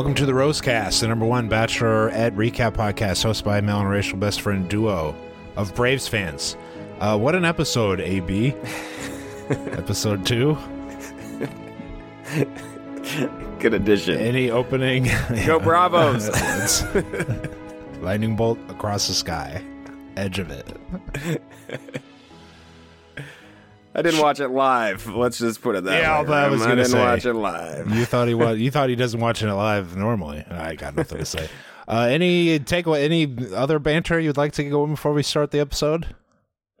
Welcome to the Rosecast, the number one Bachelorette recap podcast hosted by Mel and Racial best friend duo of Braves fans. Uh, what an episode, AB. episode two. Good addition. Any opening? Go Bravos. Lightning bolt across the sky. Edge of it. I didn't watch it live. Let's just put it that Yeah, way. but I was gonna didn't say. watch it live. You thought he was. You thought he doesn't watch it live normally. I got nothing to say. Uh, any takeaway? Any other banter you'd like to go in before we start the episode?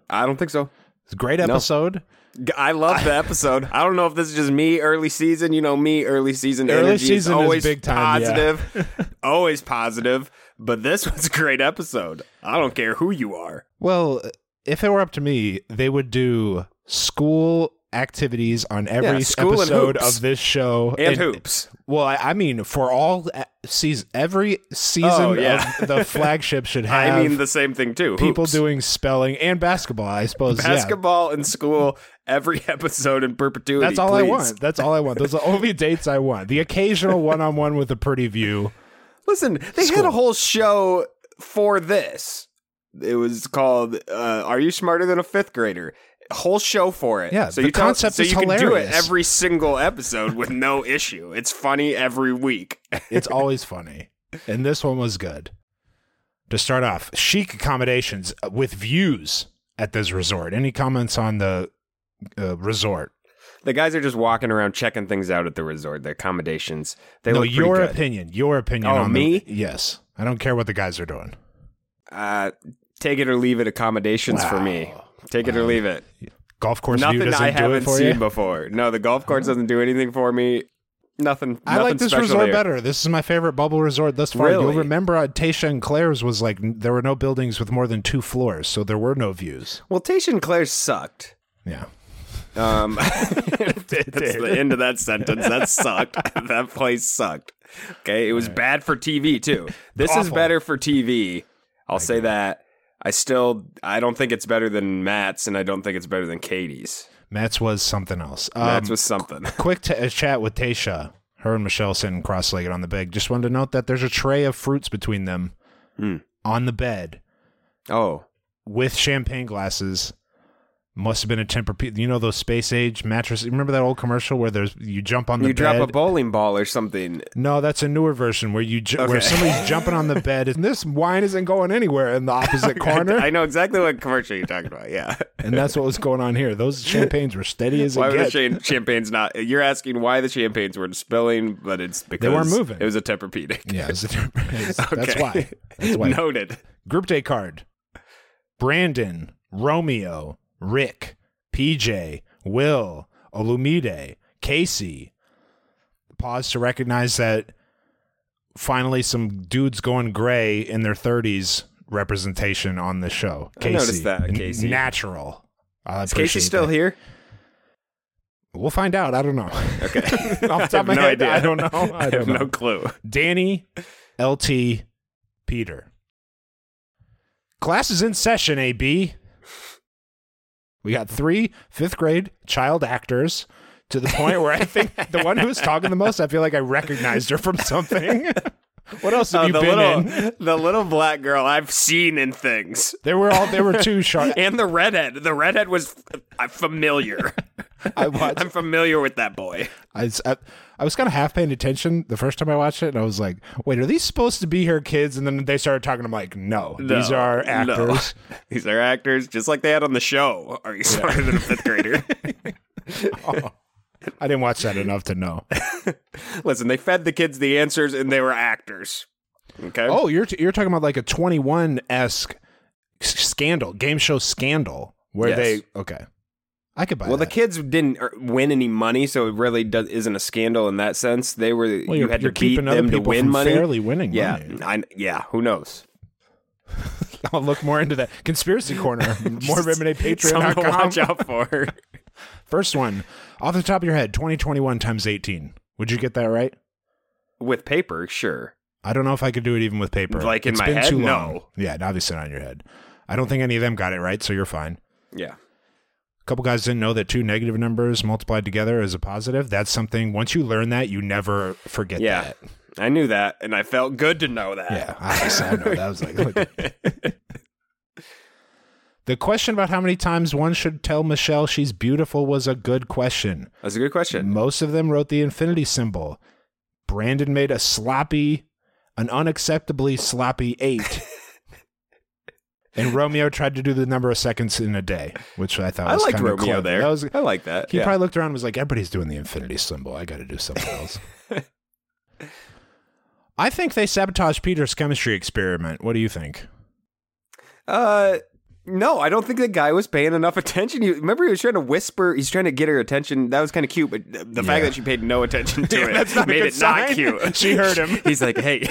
I don't think so. It's a great No. episode. G- I love the episode. I don't know if this is just me early season. You know me, early season Early energy season is always big time, yeah. positive, always positive. But this was a great episode. I don't care who you are. Well, if it were up to me, they would do school activities on every Yeah, school episode of this show And hoops. Well, I, I mean, for all uh, season, every season Oh, yeah. of the flagship should have. I mean the same thing too. people Hoops. doing spelling and basketball. I suppose. yeah. basketball and school every episode in perpetuity. That's all I want. That's all I want. Those are the only dates I want. The occasional one-on-one with a pretty view. Listen, they had a whole show for this. It was called uh, "Are You Smarter Than a Fifth Grader?" Whole show for it. Yeah, so the you tell- so is you can do it every single episode with no issue. It's funny every week. It's always funny, and this one was good. To start off, chic accommodations with views at this resort. Any comments on the uh, resort? the guys are just walking around checking things out at the resort. The accommodations. They no, your good. opinion. Your opinion. Oh, on the- me? yes, I don't care what the guys are doing. Uh, take it or leave it. Accommodations for me. Wow. Take it or leave it. Golf course view Nothing doesn't I do it haven't for seen you. before. No, the golf course doesn't do anything for me. Nothing. I nothing like this resort there. better. This is my favorite bubble resort thus far. You'll remember uh, Tayshia and Clare's was like there were no buildings with more than two floors, so there were no views. Well, Tayshia and Claire sucked. Yeah. Um, that's the end of that sentence. That sucked. that place sucked. Okay, it was bad for TV too. This is better for TV. I'll say that. I still, I don't think it's better than Matt's, and I don't think it's better than Katie's. Matt's was something else. Um, Matt's was something. quick t- uh, chat with Tayshia. Her and Michelle sitting cross-legged on the bed. Just wanted to note that there's a tray of fruits between them Hmm. on the bed Oh, with champagne glasses. Must have been a Tempur. You know those space age mattresses. Remember that old commercial where there's you jump on the you bed. drop a bowling ball or something. No, that's a newer version where you ju- where somebody's jumping on the bed and this wine isn't going anywhere in the opposite corner. I know exactly what commercial you're talking about. Yeah. and that's what was going on here. Those champagnes were steady as Why it were the champagnes not? You're asking why the champagnes weren't spilling, but it's because they weren't moving. It was a Tempur-Pedic. Yeah, it's- that's Okay. why. That's why. Noted. Group day card. Brandon, Romeo, Rick, PJ, Will, Olumide, Casey. Pause to recognize that finally some dudes going gray in their 30s representation on the show. I Casey. noticed that, Casey. Natural. I Is Casey still that. here? We'll find out. I don't know. Okay. Off the top of my I no head, idea. I don't know. I I don't have know. no clue. Danny, LT, Peter. Class is in session, AB. We got three fifth grade child actors to the point where I think the one who was talking the most, I feel like I recognized her from something. what else have Oh, you the been little, in? the little black girl I've seen in things, There were all there were two sharp. and the redhead. The redhead was I'm uh, familiar. I watched. I'm familiar with that boy. I, I, I was kind of half paying attention the first time I watched it, and I was like, "Wait, are these supposed to be her kids?" And then they started talking. I'm like, "No, these No, are no. actors." These are actors, just like they had on the show. Are you smarter than a fifth grader? Oh, I didn't watch that enough to know. Listen, they fed the kids the answers, and they were actors. Okay. Oh, you're t- you're talking about like a 21 esque scandal, game show scandal, where Yes. they okay. I could buy. well, the kids didn't er, win any money, so it really does, isn't a scandal in that sense. They were Well, you had to beat them to win money. fairly winning yeah, money. I, yeah. Who knows? I'll look more into that conspiracy corner. More Something to watch out for. First one, off the top of your head, 2021 times 18. Would you get that right? With paper, sure. I don't know if I could do it even with paper. Like in It's my been head? too No. long. Yeah, obviously not in your head. I don't think any of them got it right, so you're fine. Yeah. Couple guys didn't know that two negative numbers multiplied together is a positive. That's something. Once you learn that, you never forget Yeah. that. I knew that, and I felt good to know that. Yeah, obviously, I know that was like. the question about how many times one should tell Michelle she's beautiful was a good question. That's a good question. Most of them wrote the infinity symbol. Brandon made a sloppy, an unacceptably sloppy eight. And Romeo tried to do the number of seconds in a day, which I thought I was liked kind of Romeo clever. there. That was, I like that. he yeah. probably looked around and was like, everybody's doing the infinity symbol. I got to do something else. I think they sabotaged Peter's chemistry experiment. What do you think? Uh, no, I don't think the guy was paying enough attention. You remember he was trying to whisper. He's trying to get her attention. That was kind of cute, but the the fact that she paid no attention to it that's not made it not cute. She heard him. He's like, "Hey,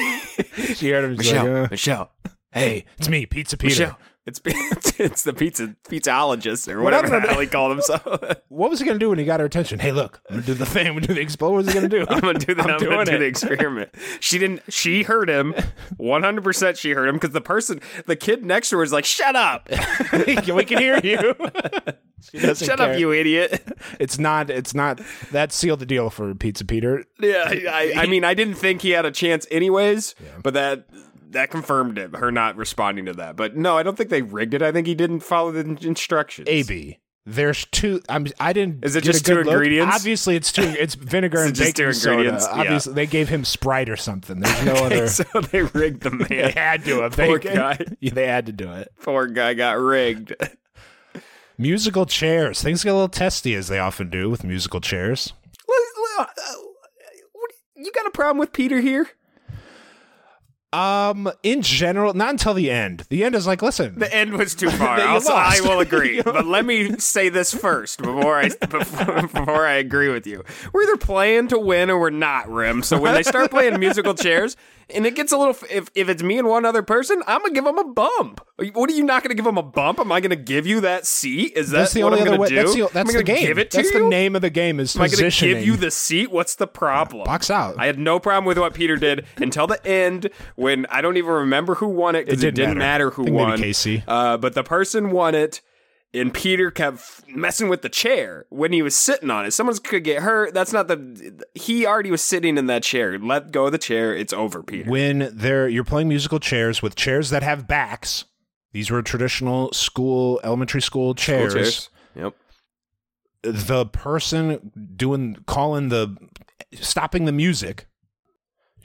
She heard him Michelle, like, uh, Michelle, hey, it's me, Pizza Peter. Michelle." It's it's the pizza pizzaologist or What whatever the hell he called himself. What was he going to do when he got her attention? Hey, look, I'm going to do the thing. I'm going to do the explode. What was he going to do? I'm gonna do the, I'm I'm doing gonna do the experiment. She didn't. She heard him. 100. percent She heard him because the person, the kid next to her, is like, "Shut up! we can hear you. She Shut care. up, you idiot!" It's not. It's not. That sealed the deal for Pizza Peter. Yeah, I, I mean, I didn't think he had a chance, anyways. But that that confirmed it. Her not responding to that. But no, I don't think they rigged it. I think he didn't follow the instructions. AB. There's two. I'm. I didn't. Is it just two look. ingredients? Obviously, it's two. It's vinegar and just two baking soda. ingredients? Yeah. Obviously, they gave him Sprite or something. There's no other. so they rigged the man. they had to have. Poor they, guy. Yeah, they had to do it. Poor guy got rigged. Musical chairs. Things get a little testy as they often do with musical chairs. uh, You got a problem with Peter here? Um, in general, not until the end. The end is like, listen, The end was too far. Also, I will agree. but let me say this first before I before, before I agree with you. We're either playing to win or we're not, Rim. So when they start playing musical chairs and it gets a little, if if it's me and one other person, I'm gonna give them a bump. What are you not gonna give them a bump? Am I gonna give you that seat? Is that that's the what only I'm other gonna way. do? That's the, that's gonna the game. Give it to that's you? the name of the game. Is Am I to give you the seat? What's the problem? box out? I had no problem with what Peter did until the end when I don't even remember who won it because It didn't matter. matter, who I think maybe won. Casey. Uh, but the person won it, and Peter kept messing with the chair when he was sitting on it. Someone could get hurt. That's not the. He already was sitting in that chair. Let go of the chair. It's over, Peter. when they're you're playing musical chairs with chairs that have backs. These were traditional school, elementary school chairs. Cool chairs. Yep. The person doing calling the stopping the music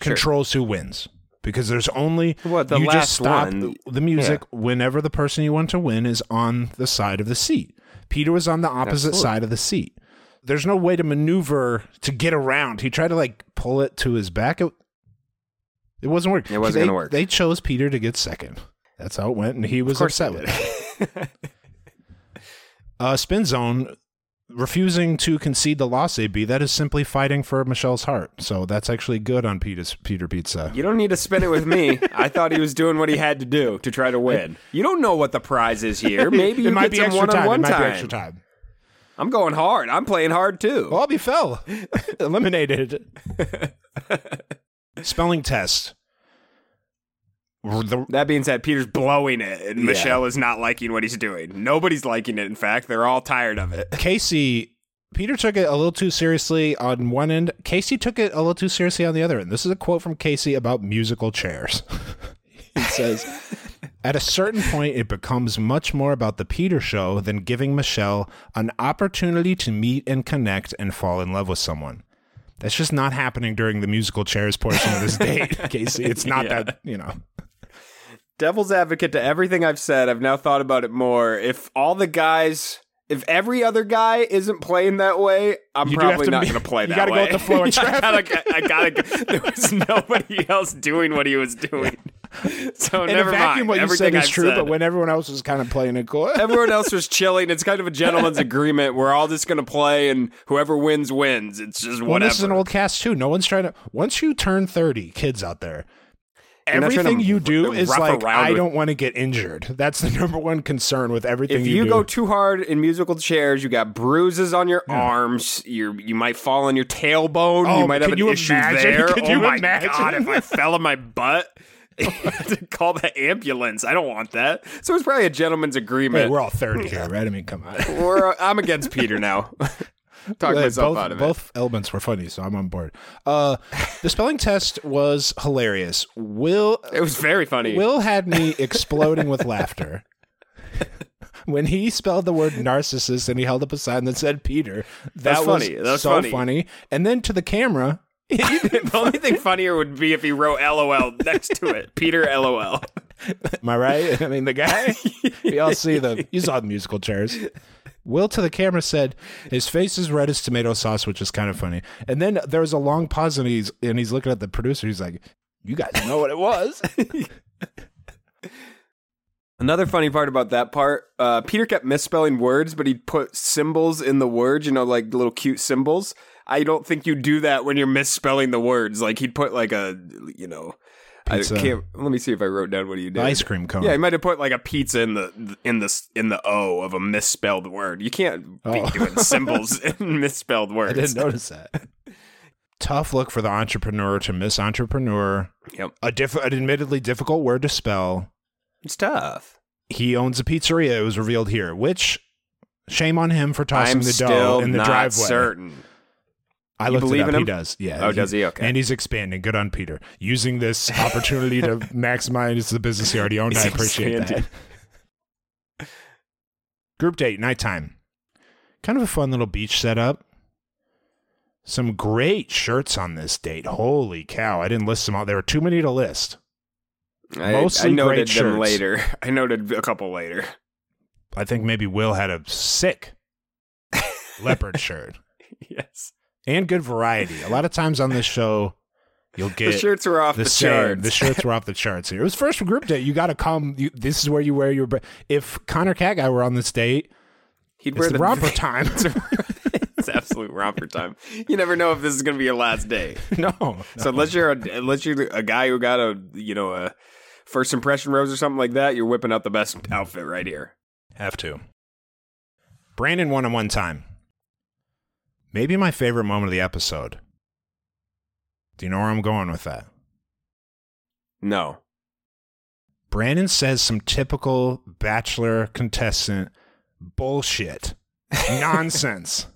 Sure. controls who wins because there's only What, the you last just stop one- the music whenever the person you want to win is on the side of the seat. Peter was on the opposite Absolutely. side of the seat. There's no way to maneuver to get around. He tried to like pull it to his back. It, it wasn't working. It wasn't They- gonna work. They chose Peter to get second. That's how it went, and he was upset with it. uh, Spin Zone refusing to concede the loss. AB that is simply fighting for Michelle's heart. So that's actually good on Peter's Peter Pizza. You don't need to spin it with me. I thought he was doing what he had to do to try to win. You don't know what the prize is here. Maybe you it might get be some extra time. It one-on-one be time. extra time. I'm going hard. I'm playing hard too. Bobby fell. Eliminated. Spelling test. The, That being said, Peter's blowing it, and Michelle is not liking what he's doing. Nobody's liking it. In fact, they're all tired of it. Casey Peter took it a little too seriously on one end. Casey took it a little too seriously on the other end. This is a quote from Casey about musical chairs. he says, At a certain point, it becomes much more about the Peter show than giving Michelle an opportunity to meet and connect and fall in love with someone. That's just not happening during the musical chairs portion of this date, Casey. It's not Yeah. that, you know. Devil's advocate to everything I've said. I've now thought about it more. If all the guys, if every other guy isn't playing that way, I'm You probably to not going to play that way. you that gotta go with the flow of I gotta, I gotta go. There was nobody else doing what he was doing. So In never a vacuum, mind. what you Everything said is I've true, said. but when everyone else was kind of playing it cool. Everyone else was chilling. It's kind of a gentleman's agreement. We're all just going to play, and whoever wins wins. It's just Well, this is an old cast too. No one's trying to. Once you turn thirty, kids out there, You're not trying everything you do r- is like I with- don't want to get injured. That's the number one concern with everything you do. if you, you do. go too hard in musical chairs, you got bruises on your arms. You you might fall on your tailbone. Oh, you might have an you issue imagine? there. Can oh you my imagine? god! If I fell on my butt, to call the ambulance. I don't want that. So it's probably a gentleman's Hey, agreement. we're all thirty here, right? I mean, come on. We're- I'm against Peter now. Talk myself both, out of it. both elements were funny, so I'm on board. Uh, the spelling test was hilarious. Will It was very funny. Will had me exploding with laughter. When he spelled the word narcissist and he held up a sign that said Peter, that That's was funny. That's so funny. And then to the camera, the only thing funnier would be if he wrote LOL next to it. Peter LOL. Am I right? I mean, the guy, we all see the, you saw the musical chairs. Will to the camera said, his face is red as tomato sauce, which is kind of funny. And then there was a long pause and he's, and he's looking at the producer. He's like, you guys know what it was. Another funny part about that part, uh, Peter kept misspelling words, but he'd put symbols in the words, you know, like little cute symbols. I don't think you do that when you're misspelling the words. Like he'd put like a, you know, Pizza. I can't. Let me see if I wrote down what you did. ice cream cone. Yeah, he might have put like a pizza in the in the in the O of a misspelled word. You can't be Oh. doing symbols in misspelled words. I didn't notice that. Tough look for the entrepreneur to miss entrepreneur. Yep, A diff- an admittedly difficult word to spell. it's tough. He owns a pizzeria. It was revealed here, which shame on him for tossing I'm the dough in the not driveway. certain. I You believe in He does. Yeah. Oh, he- does he? Okay. And he's expanding. Good on Peter. Using this opportunity to maximize the business he already owned. I appreciate expanding. that. Group date, nighttime. Kind of a fun little beach setup. Some great shirts on this date. Holy cow. I didn't list them all. There were too many to list. I, Mostly I noted great them shirts. later. I noted a couple later. I think maybe Will had a sick leopard shirt yes, and good variety. A lot of times on this show, you'll get the shirts were off the, the, same. charts. The shirts were off the charts here. It was first group date. You got to come. You, this is where you wear your. If Connor Cat guy were on this date, He'd it's the romper time. it's absolute romper time. You never know if this is going to be your last day. no, no. So unless you're a, unless you're a guy who got a you know a first impression rose or something like that, you're whipping out the best outfit right here. have to. Brandon one on one time. Maybe my favorite moment of the episode. Do you know where I'm going with that? No, Brandon says some typical bachelor contestant bullshit, nonsense.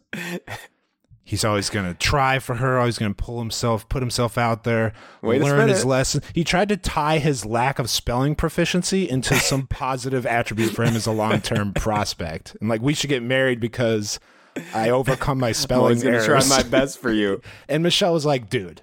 He's always going to try for her, always going to pull himself, put himself out there, Wait learn his lesson. He tried to tie his lack of spelling proficiency into some positive attribute for him as a long term prospect. And like, we should get married because I overcome my spelling I'm to try my best for you. And Michelle was like, dude,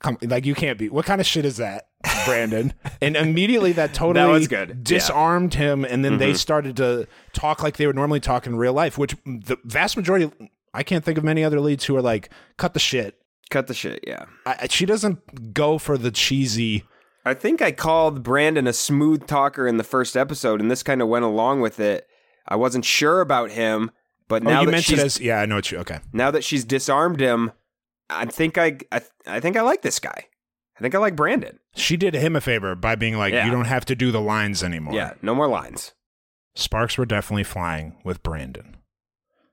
come, like, you can't be. What kind of shit is that, Brandon? and immediately that totally was good. Yeah. Mm-hmm. disarmed him. And then they started to talk like they would normally talk in real life, which the vast majority, I can't think of many other leads who are like, cut the shit. Cut the shit. Yeah. I- she doesn't go for the cheesy. I think I called Brandon a smooth talker in the first episode, and this kind of went along with it. I wasn't sure about him, but now oh, you that meant she's it as, yeah, I know what you, okay. now that she's disarmed him, I think I, I I think I like this guy. I think I like Brandon. She did him a favor by being like, Yeah. you don't have to do the lines anymore. Yeah, no more lines. Sparks were definitely flying with Brandon.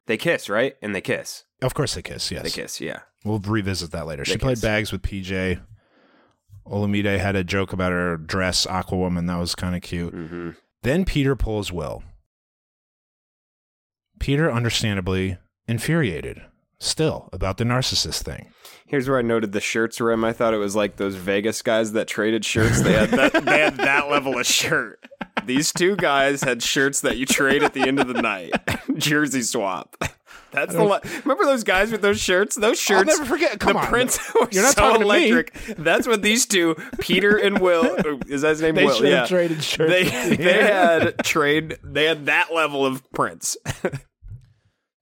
They kiss, right? And they kiss. Of course they kiss, yes. They kiss, yeah. We'll revisit that later. They She played bags with PJ. Olumide had a joke about her dress, Aquawoman. That was kind of cute. Mm-hmm. Then Peter pulls Will. Peter, understandably, infuriated still about the narcissist thing. Here's where I noted the shirts rim. I thought it was like those Vegas guys that traded shirts. They had that, they had that level of shirt. These two guys had shirts that you trade at the end of the night. Jersey swap. That's the le- remember those guys with those shirts. Those shirts. I'll never forget- come the on. prints were You're not so talking to me. electric. That's what these two, Peter and Will. Oh, is that his name? They Will. Yeah. traded shirts. They they had trade. They had that level of prints.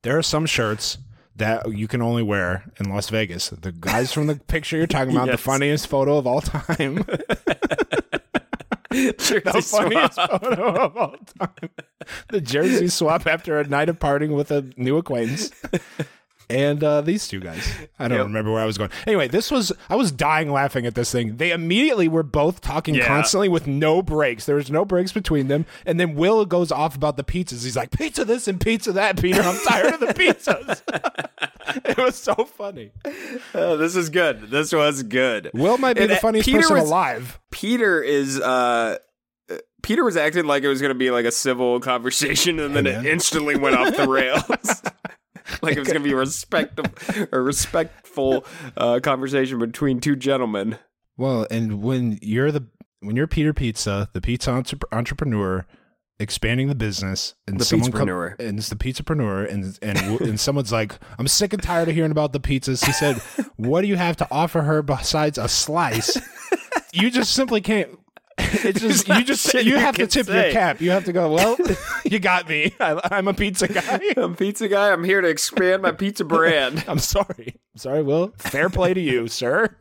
There are some shirts that you can only wear in Las Vegas. The guys from the picture you're talking about, the funniest photo of all time. The funniest swap. photo of all time. The jersey swap after a night of partying with a new acquaintance. And uh, these two guys. I don't Yep. remember where I was going. Anyway, this was, I was dying laughing at this thing. They immediately were both talking Yeah. constantly with no breaks. There was no breaks between them. And then Will goes off about the pizzas. He's like, pizza this and pizza that, Peter. I'm tired of the pizzas. it was so funny. Oh, this is good. This was good. Will might be And, the uh, funniest Peter person was- alive. Peter is uh uh, Peter was acting like it was going to be like a civil conversation, and then Hey, it instantly went off the rails. like it was going to be a respect a respectful uh, conversation between two gentlemen. Well, and when you're the when you're Peter Pizza, the pizza entre- entrepreneur, expanding the business, and The someone come- and it's the pizzapreneur, and and and someone's like, I'm sick and tired of hearing about the pizzas. He said, What do you have to offer her besides a slice? you just simply can't. It's just you just you you have to tip say. your cap. You have to go. Well, you got me. I, I'm a pizza guy. I'm pizza guy. I'm here to expand my pizza brand. I'm sorry. I'm sorry, Will. Fair play to you, sir.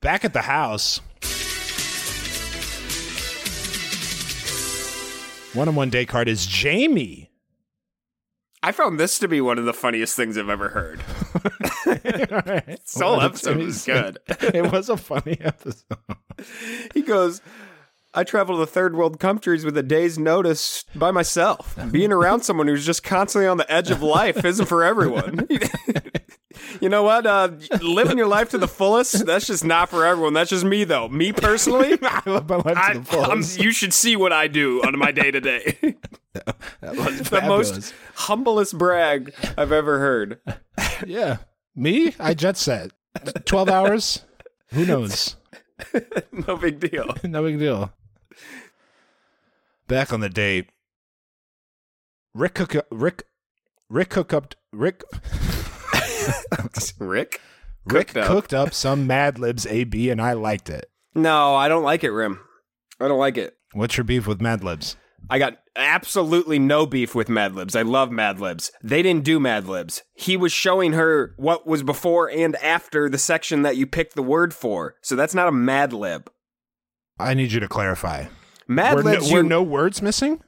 Back at the house. One on one day card is Jamie. I found this to be one of the funniest things I've ever heard. This whole Well, episode was good. It was a funny episode. He goes, I travel to third world countries with a day's notice by myself. Being around someone who's just constantly on the edge of life isn't for everyone. you know what? Uh, living your life to the fullest, that's just not for everyone. That's just me, though. Me personally, I love my life I, to the I'm- fullest. you should see what I do on my day to day. The most humblest brag I've ever heard. Yeah. Me? I jet set. 12 hours? Who knows? No big deal. no big deal. Back on the date, Rick cook Rick Rick cooked up Rick Rick? Rick Cooked up. cooked up some Mad Libs AB and I liked it. No, I don't like it, Rim. I don't like it. What's your beef with Mad Libs? I got absolutely no beef with Mad Libs. I love Mad Libs. They didn't do Mad Libs. He was showing her what was before and after the section that you picked the word for. So that's not a Mad Lib. I need you to clarify. Mad were, no, were you, no words missing?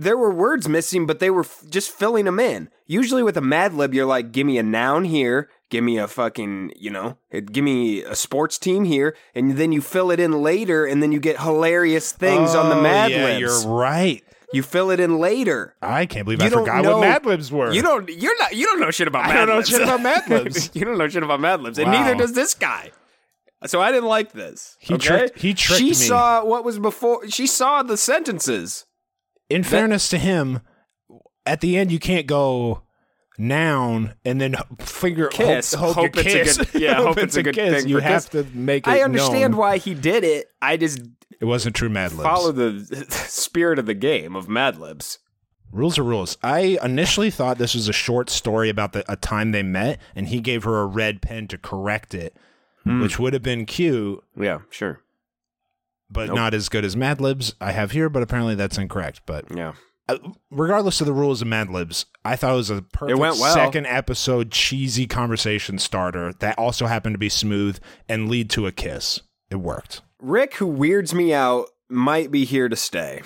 There were words missing, but they were f- just filling them in. Usually with a Mad Lib, you're like, give me a noun here, give me a fucking, you know, eh, give me a sports team here, and then you fill it in later, and then you get hilarious things on the Oh, Mad yeah, Libs. You're right. You fill it in later. I can't believe You I forgot know- what Mad Libs were. You don't. You're not. You don't know shit about. I don't know Libs. shit about Mad Libs. you don't know shit about Mad Libs, and neither does this guy. So I didn't like this. He okay? tricked- he tricked She me. saw what was before. She saw the sentences. In fairness to him, at the end you can't go noun and then figure Kiss. hope, hope, Hope it's kiss. a good- yeah, hope it's a good kiss. thing You have kiss. to make it. I understand known. why he did it. I just it wasn't true Mad Libs. follow the spirit of the game of Mad Libs. Rules are rules. I initially thought this was a short story about the, a time they met, and he gave her a red pen to correct it, Hmm. which would have been cute, Yeah, sure. But Nope. not as good as Mad Libs I have here. But apparently that's incorrect. But Yeah. uh, regardless of the rules of Mad Libs, I thought it was a perfect well. second episode cheesy conversation starter that also happened to be smooth and lead to a kiss. It worked. Rick, who weirds me out, might be here to stay.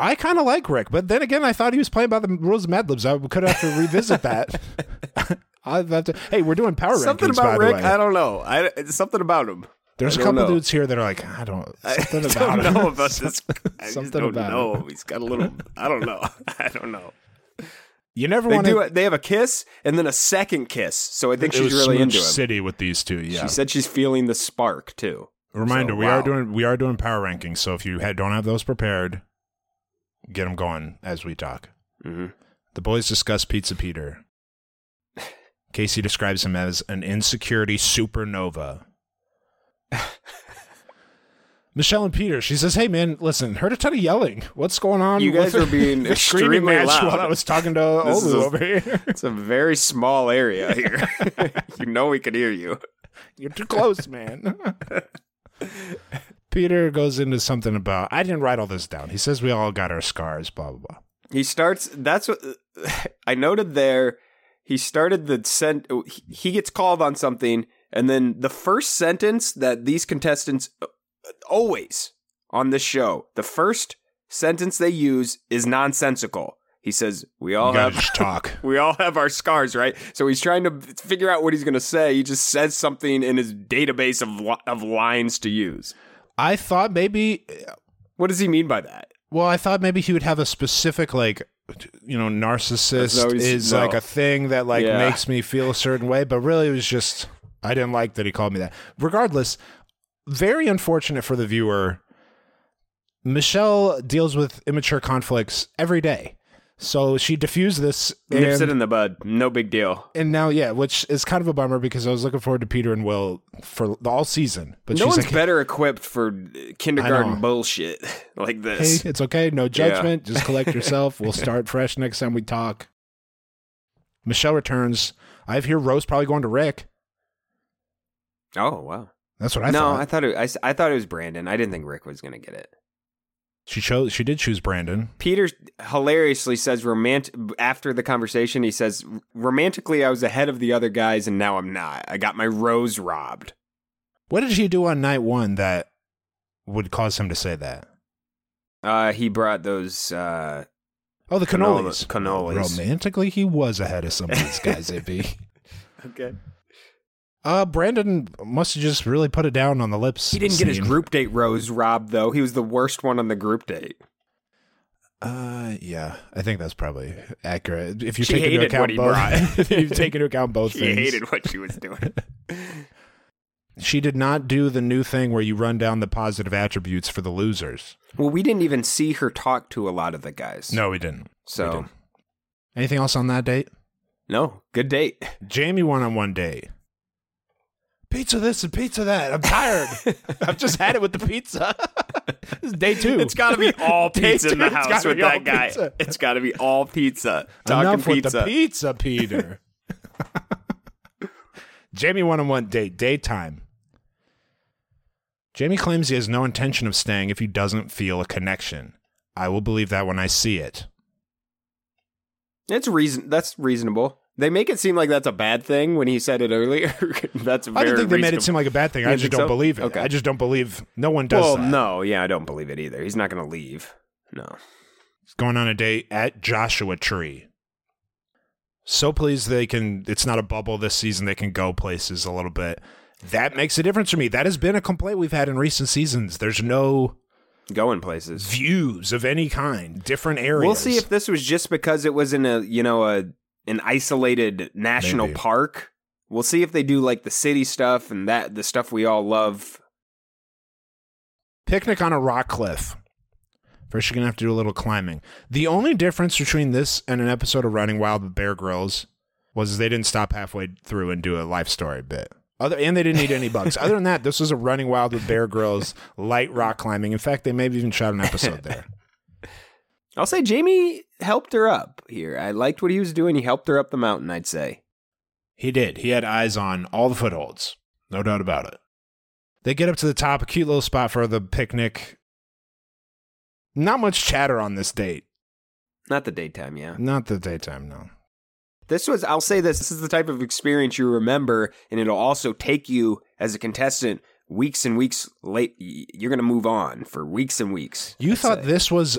I kind of like Rick, but then again, I thought he was playing by the rules of Mad Libs. I could have to revisit that. I'd have to. Hey, we're doing power Something rankings, by about Rick, way. I don't know. I something about him. There's I a couple know. dudes here that are like, I don't. Something I about don't him. know about this. I just Something don't about know. him. He's got a little. I don't know. I don't know. You never want to. They have a kiss and then a second kiss. So I think It she's was really into him. City with these two. Yeah. She said she's feeling the spark too. Reminder: So, we wow. are doing we are doing power rankings. So if you had, don't have those prepared, get them going as we talk. hmm The boys discuss Pizza Peter. Casey describes him as an insecurity supernova. Michelle and Peter, she says, "Hey man, listen, heard a ton of yelling. What's going on? You guys are being the extremely match loud. while I was talking to Olu a- over here. It's a very small area here. you know we could hear you. You're too close, man." Peter goes into something about I didn't write all this down. He says we all got our scars, blah blah blah. He starts. That's what I noted there. He started the sent. He gets called on something, and then the first sentence that these contestants uh, always on this show, the first sentence they use is nonsensical. He says, "We all have talk. we all have our scars, right?" So he's trying to figure out what he's going to say. He just says something in his database of li- of lines to use. I thought maybe What does he mean by that? Well, I thought maybe he would have a specific like you know, narcissist always- is no. like a thing that like Yeah. makes me feel a certain way, but really it was just I didn't like that he called me that. Regardless, very unfortunate for the viewer. Michelle deals with immature conflicts every day. So she diffused this Nips it in the bud. No big deal. and now yeah, which is kind of a bummer because I was looking forward to Peter and Will for the all season. But no she's one's like, better equipped for kindergarten bullshit like hey, this. it's okay. No judgment. Just collect yourself. We'll start fresh next time we talk. Michelle returns. I have here Rose probably going to Rick. Oh wow! That's what I no, thought. No, I thought it. I, I thought it was Brandon. I didn't think Rick was gonna get it. she chose. She did choose Brandon. Peter hilariously says romantic after the conversation. He says romantically, I was ahead of the other guys, and now I'm not. I got my rose robbed. What did he do on night one that would cause him to say that? Uh, he brought those. Uh, Oh, the cannolis. cannolis. Romantically, he was ahead of some of these guys. AB. okay. Uh, Brandon must have just really put it down on the lips. He didn't get his group date rose robbed though. He was the worst one on the group date. Uh, yeah, I think that's probably accurate. If you She take into account what he both, if you take into account both she things, hated what she was doing. she did not do the new thing where you run down the positive attributes for the losers. well, we didn't even see her talk to a lot of the guys. No, we didn't. We So didn't. anything else on that date? no, good date. Jamie won on one date. Pizza this and pizza that. I'm tired. I've just had it with the pizza. this is day two. It's got to be all pizza in the house gotta with that guy. pizza. It's got to be all pizza. Talking Enough with pizza. the pizza, Peter. Jamie won on one date, daytime. Jamie claims he has no intention of staying if he doesn't feel a connection. I will believe that when I see it. It's reason. That's reasonable. They make it seem like that's a bad thing when he said it earlier. that's very I don't think they made it seem like a bad thing. You I just don't so? believe it. Okay. I just don't believe no one does Well, that. no, yeah, I don't believe it either. He's not going to leave. No. He's going on a date at Joshua Tree. So pleased they can it's not a bubble this season, they can go places a little bit. That makes a difference for me. That has been a complaint we've had in recent seasons. There's no Going places. views of any kind, different areas. We'll see if this was just because it was in a you know a an isolated national Maybe. park. We'll see if they do like the city stuff and that the stuff we all love. picnic on a rock cliff. First, you're gonna have to do a little climbing. The only difference between this and an episode of Running Wild with Bear Grylls was they didn't stop halfway through and do a life story bit. Other and they didn't eat any bugs. Other than that, this was a Running Wild with Bear Grylls light rock climbing. In fact, they maybe even shot an episode there. I'll say Jamie helped her up here. I liked what he was doing. He helped her up the mountain. I'd say. He did. He had eyes on all the footholds. No doubt about it. They get up to the top, a cute little spot for the picnic. Not much chatter on this date. Not the daytime, yeah. Not the daytime, no. This was, I'll say this, this is the type of experience you remember, and it'll also take you as a contestant weeks and weeks late. You're going to move on for weeks and weeks. You I'd thought say. this was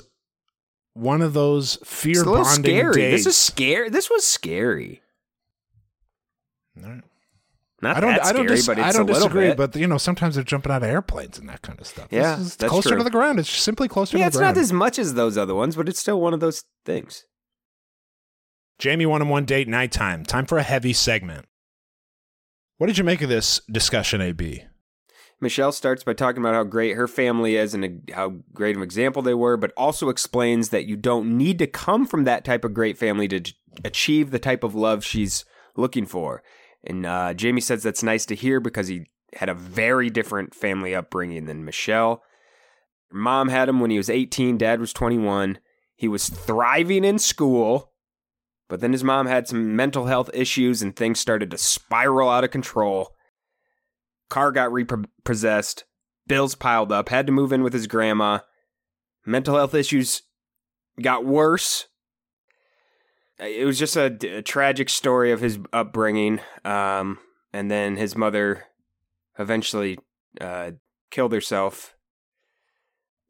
one of those fear It's bonding scary. dates. This is scary. This was scary. Right. Not I don't. that I don't. scary, dis- but it's I don't disagree. bit. But you know, sometimes they're jumping out of airplanes and that kind of stuff. Yeah, this is that's closer true. to the ground. It's simply closer yeah, to it's the ground. not as much as those other ones, but it's still one of those things. Jamie one on one date nighttime. Time for a heavy segment. What did you make of this discussion, AB? Michelle starts by talking about how great her family is and how great an example they were, but also explains that you don't need to come from that type of great family to achieve the type of love she's looking for. And uh, Jamie says that's nice to hear because he had a very different family upbringing than Michelle. Mom had him when he was 18, dad was 21. He was thriving in school, but then his mom had some mental health issues and things started to spiral out of control. Car got repossessed, bills piled up, had to move in with his grandma. Mental health issues got worse. It was just a, a tragic story of his upbringing. Um, and then his mother eventually uh, killed herself.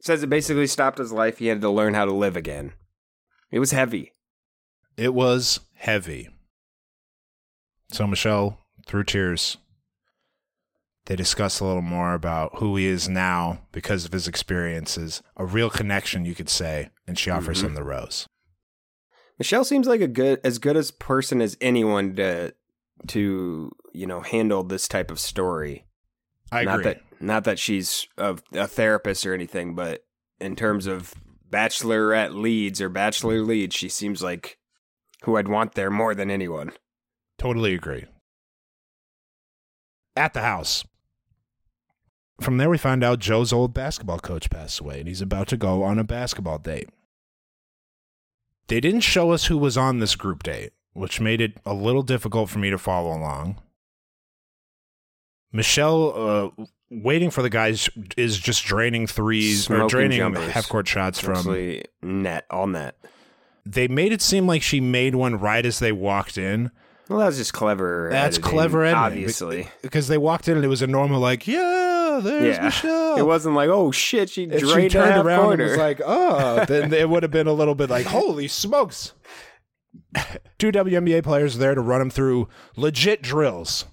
Says it basically stopped his life. He had to learn how to live again. It was heavy. It was heavy. So Michelle, through tears, they discuss a little more about who he is now because of his experiences, a real connection, you could say, and she offers Mm-hmm. him the rose. Michelle seems like a good, as good as person as anyone to, to you know, handle this type of story. I not agree. that, not that she's a, a therapist or anything, but in terms of bachelorette leads or bachelor leads, she seems like who I'd want there more than anyone. Totally agree. At the house. From there, we find out Joe's old basketball coach passed away, and he's about to go on a basketball date. They didn't show us who was on this group date, which made it a little difficult for me to follow along. Michelle, uh, waiting for the guys, is just draining threes or draining half court shots from. Net, all net. They made it seem like she made one right as they walked in. Well, that was just clever. That's editing, clever editing. obviously. because they walked in and it was a normal like, yeah, there's Yeah, Michelle. it wasn't like, oh shit, she If she drained a turned half around quarter. and was like, oh, then it would have been a little bit like, holy smokes. Two WNBA players there to run them through legit drills.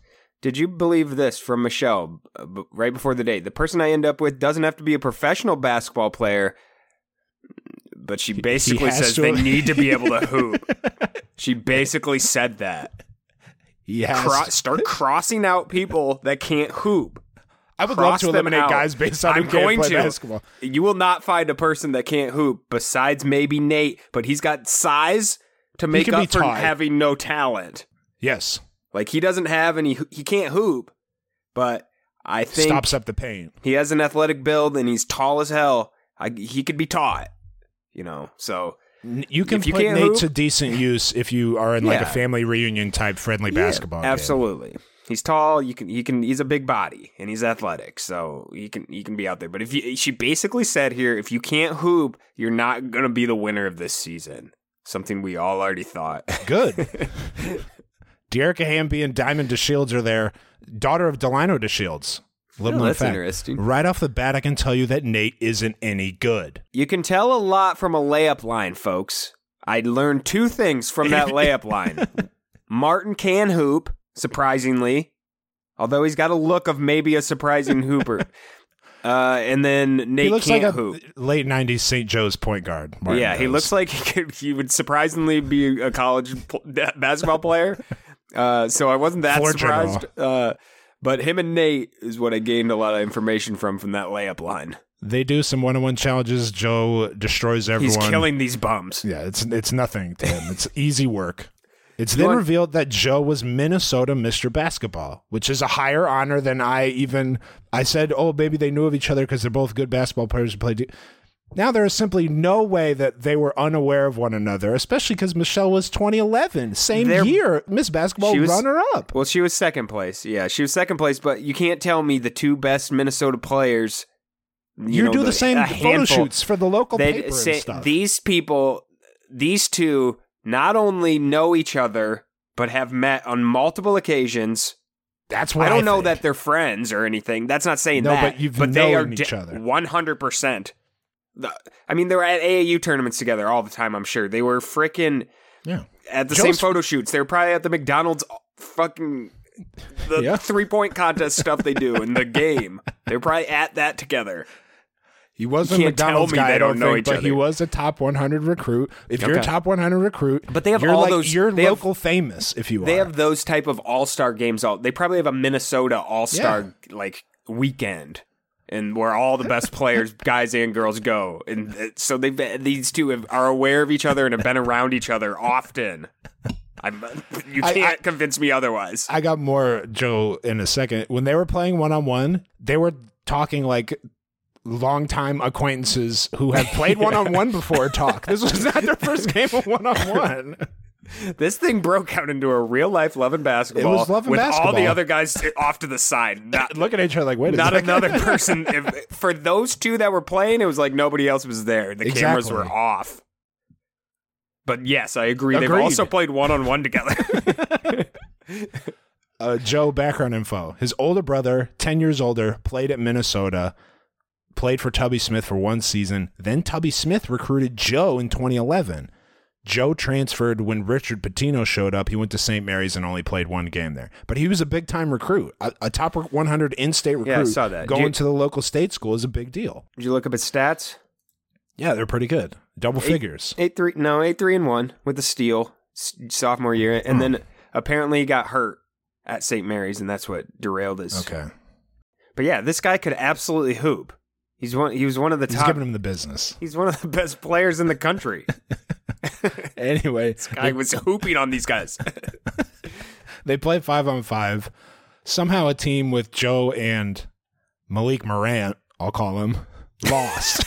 Did you believe this from Michelle uh, b- right before the date? The person I end up with doesn't have to be a professional basketball player, but she basically says to- they need to be able to hoop. She basically said that. He has. Cro- start crossing out people that can't hoop. I would cross love to eliminate out. guys based on I'm going play to. basketball. You will not find a person that can't hoop besides maybe Nate, but he's got size to make up for having no talent. Yes. Like he doesn't have any. He can't hoop, but I think Stops up the paint. he has an athletic build and he's tall as hell. I, he could be taught, you know. So You can If you put Nate hoop- to decent use if you are in like a family reunion type friendly basketball. game. absolutely, he's tall. You can. He can. He's a big body and he's athletic, so he can. He can be out there. But if you, she basically said here, if you can't hoop, you're not gonna be the winner of this season. Something we all already thought. Good. Dearica Hamby and Diamond DeShields are there. Daughter of Delino DeShields. Little that's fact. interesting. Right off the bat, I can tell you that Nate isn't any good. You can tell a lot from a layup line, folks. I learned two things from that layup line. Martin can hoop, surprisingly, although he's got a look of maybe a surprising hooper. Uh, and then Nate he looks can't like a hoop. late '90s St. Joe's point guard. Martin yeah, he looks like he, could, he would surprisingly be a college basketball player. Uh, so I wasn't that Fortunate. surprised. Uh, but him and Nate is what I gained a lot of information from from that layup line. They do some one-on-one challenges. Joe destroys everyone. He's killing these bums. Yeah, it's it's nothing to him. It's easy work. It's You then want- revealed that Joe was Minnesota Mr. Basketball, which is a higher honor than I even. I said, oh, maybe they knew of each other because they're both good basketball players who played. Now there is simply no way that they were unaware of one another, especially because Michelle was 2011, same They're- year, Miss Basketball was- runner up. Well, she was second place. Yeah, she was second place, but you can't tell me the two best Minnesota players. You, know, do the, same a photo handful, shoots for the local paper say and stuff. these people, these two, not only know each other but have met on multiple occasions. That's what I don't know think. that they're friends or anything. That's not saying No, that. but you've but they are known each other. One hundred percent. I mean, they were at AAU tournaments together all the time. I'm sure they were freaking Yeah. at the Joe's- same photo shoots. They were probably at the McDonald's uh, fucking the Yeah. three point contest stuff they do in the game. They're probably at that together. He was You a McDonald's guy, they I don't don't know think, each but he was a top 100 recruit. If you're a top 100 recruit, But they have you're all like, those- You're they have- local famous if you They are. have those type of all star games. All they probably have a Minnesota all star like weekend and where all the best players, guys and girls, go. And uh, so they these two have, are aware of each other and have been around each other often. I'm, you can't I- convince me otherwise. I got more Joe in a second. When they were playing one on one, they were talking like longtime acquaintances who have played one on one before talk. This was not their first game of one on one. This thing broke out into a real life love and basketball. It was love and with all the other guys off to the side. Not, Look at each other like, wait a minute. not second. another person. If, for those two that were playing, it was like nobody else was there. The cameras were off. But yes, I agree. They've also played one on one together. uh, Joe background info. His older brother, 10 years older, played at Minnesota, played for Tubby Smith for one season. Then Tubby Smith recruited Joe in 2011. Joe transferred when Richard Pitino showed up. He went to St. Mary's and only played one game there. But he was a big time recruit, a, a top 100 in state recruit. Yeah, I saw that. Going You- to the local state school is a big deal. Did you look up his stats? Yeah, they're pretty good. Double figures. Eight three, no, eight three and one with the steal sophomore year, and hmm. then apparently he got hurt at St. Mary's, and that's what derailed his. Okay. But yeah, this guy could absolutely hoop. He's one. He was one of the He's top. giving him the business. he's one of the best players in the country. Anyway, guy was hooping on these guys. They play five on five. Somehow, a team with Joe and Malik Morant, I'll call him, lost.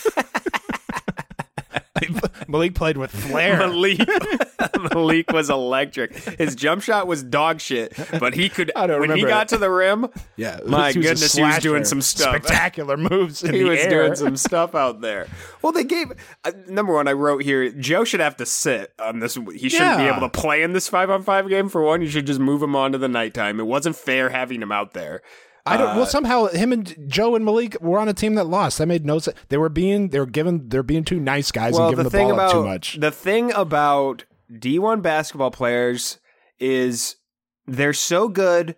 Malik played with flair. Malik, Malik was electric. His jump shot was dog shit, but he could. I don't when he remember got it. to the rim, Yeah, My he was a goodness, he was doing slasher. some stuff. Spectacular moves in he the was air. doing some stuff out there. Well, they gave uh, number one. I wrote here: Joe should have to sit on this. He shouldn't be able to play in this five on five game. For one, you should just move him on to the nighttime. It wasn't fair having him out there. I don't. Uh, well, somehow him and Joe and Malik were on a team that lost. That made no sense. They were being they were given they're being too nice guys and giving the, thing ball about up too much. the thing about D one basketball players is they're so good.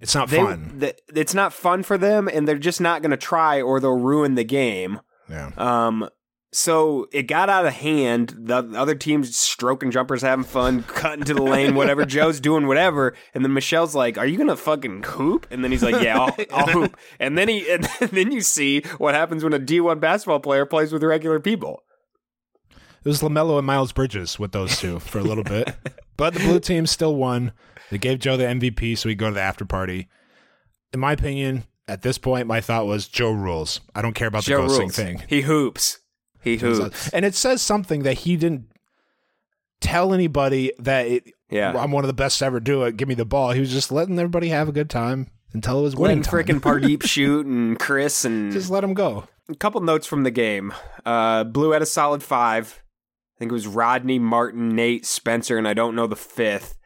It's not They, fun. th- it's not fun for them, and they're just not going to try, or they'll ruin the game. Yeah. Um, so it got out of hand. The other team's stroking jumpers, having fun, cutting to the lane, whatever. Joe's doing whatever, and then Michelle's like, "Are you gonna fucking hoop?" And then he's like, "Yeah, I'll, I'll hoop." And then he, and then you see what happens when a D one basketball player plays with regular people. It was Lamelo and Miles Bridges with those two for a little bit, but the blue team still won. They gave Joe the MVP, so we go to the after party. In my opinion, at this point, my thought was Joe rules. I don't care about the Joe ghosting rules. thing. He hoops. He hoops. And it says something that he didn't tell anybody that it, Yeah. I'm one of the best to ever do it. Give me the ball. He was just letting everybody have a good time until it was winning Letting time. Pardeep shoot and Chris and just let him go. a couple notes from the game. Uh, Blue had a solid five. I think it was Rodney, Martin, Nate, Spencer, and I don't know the fifth.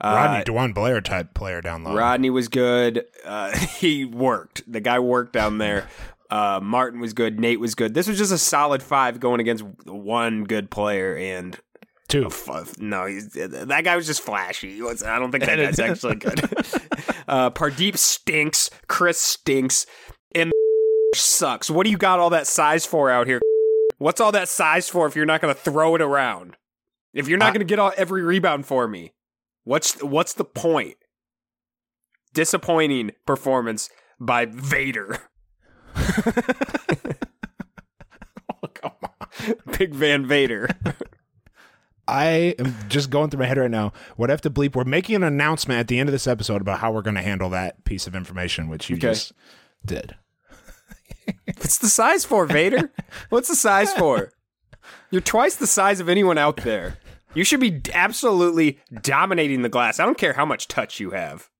Uh, Rodney DeJuan Blair type player down low. Rodney was good. Uh, he worked. The guy worked down there. Uh, Martin was good. Nate was good. This was just a solid five going against one good player. And Two. f- no, he's, that guy was just flashy. Was, I don't think that guy's actually good. uh, Pardeep stinks. Chris stinks. And sucks. What do you got all that size for out here? What's all that size for if you're not going to throw it around? If you're not I- going to get all, every rebound for me, what's what's the point? Disappointing performance by Vader. Oh, Big Van Vader. I am just going through my head right now. What I have to bleep? We're making an announcement at the end of this episode about how we're going to handle that piece of information, which you Okay. just did. What's the size for, Vader? What's the size for? You're twice the size of anyone out there. You should be absolutely dominating the glass. I don't care how much touch you have.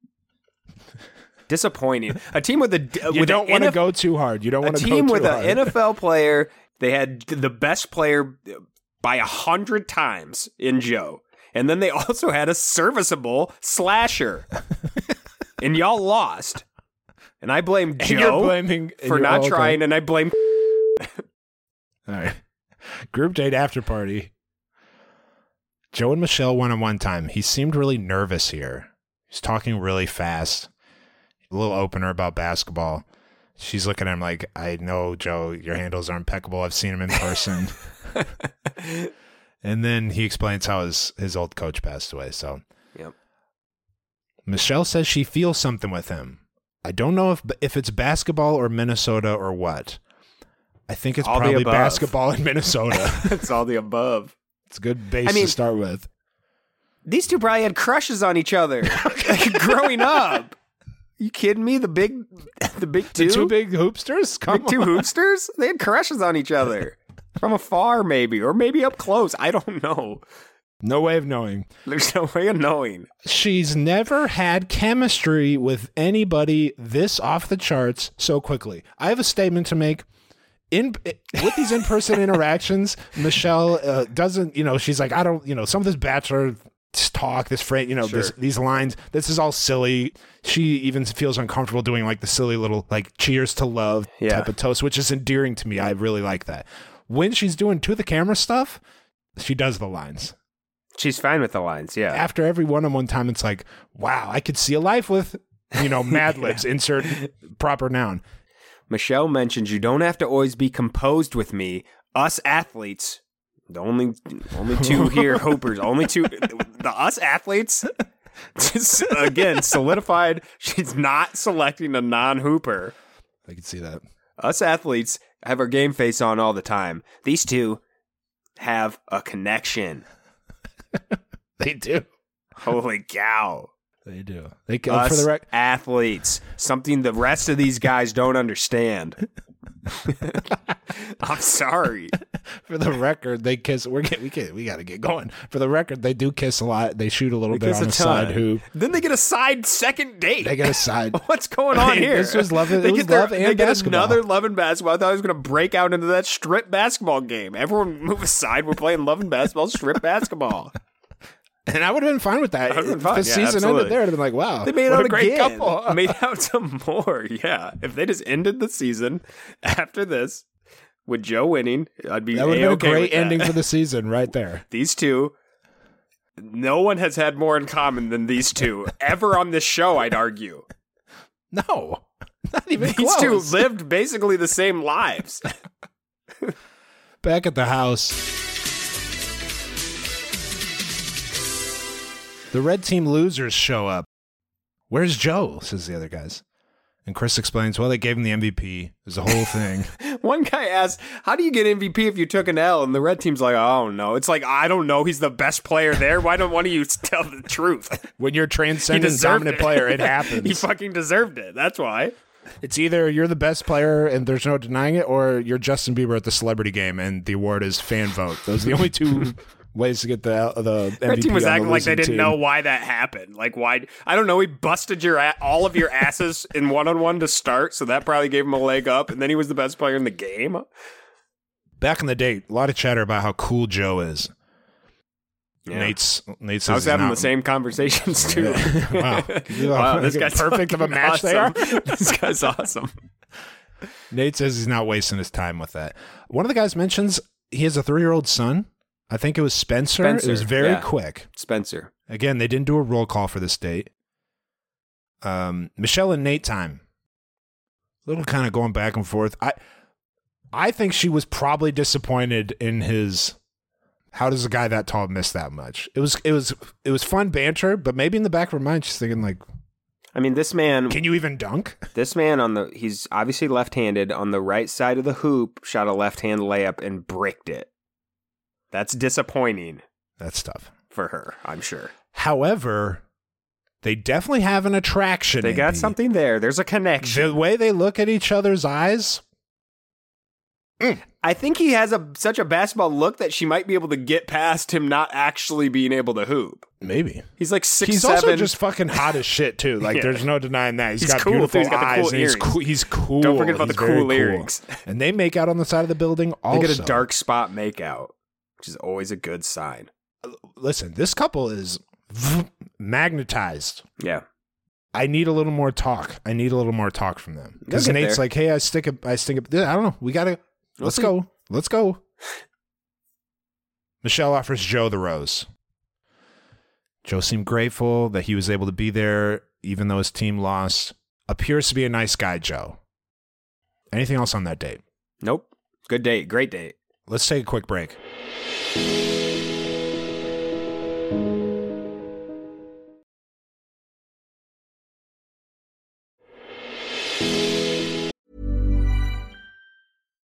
Disappointing. A team with a You with don't want to NF go too hard. You don't want to go team with an NFL player. They had the best player by a hundred times in Joe, and then they also had a serviceable slasher, and y'all lost. And I blame And Joe blaming for not okay. trying, and I blame All right. Group date after party. Joe and Michelle went on one time. He seemed really nervous here. He's talking really fast. A little opener about basketball. She's looking at him like, I know, Joe, your handles are impeccable. I've seen him in person. and then he explains how his, his old coach passed away. So Yep. Michelle says she feels something with him. I don't know if if it's basketball or Minnesota or what. I think it's All probably basketball in Minnesota. it's all the above. it's a good base I mean- to start with. These two probably had crushes on each other growing up. You kidding me? The big, the big two, The two big hoopsters? Come big two on. hoopsters. They had crushes on each other from afar, maybe, or maybe up close. I don't know. No way of knowing. There's no way of knowing. She's never had chemistry with anybody this off the charts so quickly. I have a statement to make. In with these in-person interactions, Michelle uh, doesn't. You know, she's like, I don't. You know, some of this bachelor talk, this phrase, you know, this, these lines. This is all silly. She even feels uncomfortable doing like the silly little like "Cheers to love" Yeah. type of toast, which is endearing to me. I really like that. When she's doing to the camera stuff, she does the lines She's fine with the lines. Yeah. after every one on one time, it's like, wow, I could see a life with, you know, Mad Libs, insert proper noun. Michelle mentions you don't have to always be composed with me. Us athletes, the only only two here, hoopers, only two. The us athletes, just again solidified. She's not selecting a non-hooper. I can see that. Us athletes have our game face on all the time. These two have a connection. They do. Holy cow! They do. They can, Us for the rec- athletes, something the rest of these guys don't understand. I'm sorry. for the record, they kiss. We're get, we get, we got to get going. For the record, they do kiss a lot. They shoot a little bit on the side hoop. Then they get a side second date. They get a side. What's going on here? this was love- it They was get, their, love and they get basketball. another love and basketball. I thought I was going to break out into that strip basketball game. Everyone move aside. We're playing love and basketball, strip basketball. And I would have been fine with that. I would've If fine, the yeah, season absolutely. ended there, I'd have been like, wow, They made out a great again. couple. made out some more. Yeah. If they just ended the season after this with Joe winning, I'd be that would have been a great ending for the season right there. these two no one has had more in common than these two ever on this show i'd argue No, not even these two lived basically the same lives Back at the house. The red team losers show up. Where's Joe? says the other guys. And Chris explains, well, they gave him the MVP. There's a whole thing. one guy asked how do you get mvp if you took an l and the red team's like oh no it's like i don't know he's the best player there why don't one of you tell the truth when you're he transcendent dominant it player, it happens. he fucking deserved it that's why it's either you're the best player and there's no denying it, or you're Justin Bieber at the celebrity game and the award is fan vote. Those are the only two ways to get the uh, the MVP Red team was on the acting like they didn't team. know why that happened. Like why? I don't know. He busted your a- all of your asses in one on one to start, so that probably gave him a leg up. And then he was the best player in the game. Back in the day, a lot of chatter about how cool Joe is. Nate's Nate says I was having not- the same conversations too. wow. wow, this guy's perfect of a match they are. this guy's awesome. Nate says he's not wasting his time with that. One of the guys mentions he has a three year old son. I think it was Spencer. it was very yeah. quick. Spencer. Again, they didn't do a roll call for this date. Um, Michelle and Nate time. A Little kind of going back and forth. I I think she was probably disappointed in his how does a guy that tall miss that much? It was it was it was fun banter, but maybe in the back of her mind she's thinking like, I mean, this man. can you even dunk? This man on the he's obviously left-handed on the right side of the hoop shot a left-hand layup and bricked it. That's disappointing That's tough. for her, I'm sure. However, they definitely have an attraction. They got something there. There's a connection. The way they look at each other's eyes, mm. I think he has a such a basketball look that she might be able to get past him not actually being able to hoop. maybe. He's like six he's seven. also just fucking hot as shit too. Like Yeah. there's no denying that. He's got cool, beautiful He's got eyes. cool and he's cool. He's cool. Don't forget about He's the cool earrings. And they make out on the side of the building. they Also, get a dark spot makeout, which is always a good sign. Uh, listen, this couple is magnetized. Yeah. I need a little more talk. I need a little more talk from them because Nate's there. like, "Hey, I stick a, I stick a, I don't know. We gotta We'll let's see. go, let's go." Michelle offers Joe the rose. Joe seemed grateful that he was able to be there, even though his team lost. Appears to be a nice guy, Joe. Anything else on that date? Nope. Good date. Great date. Let's take a quick break. Thank you.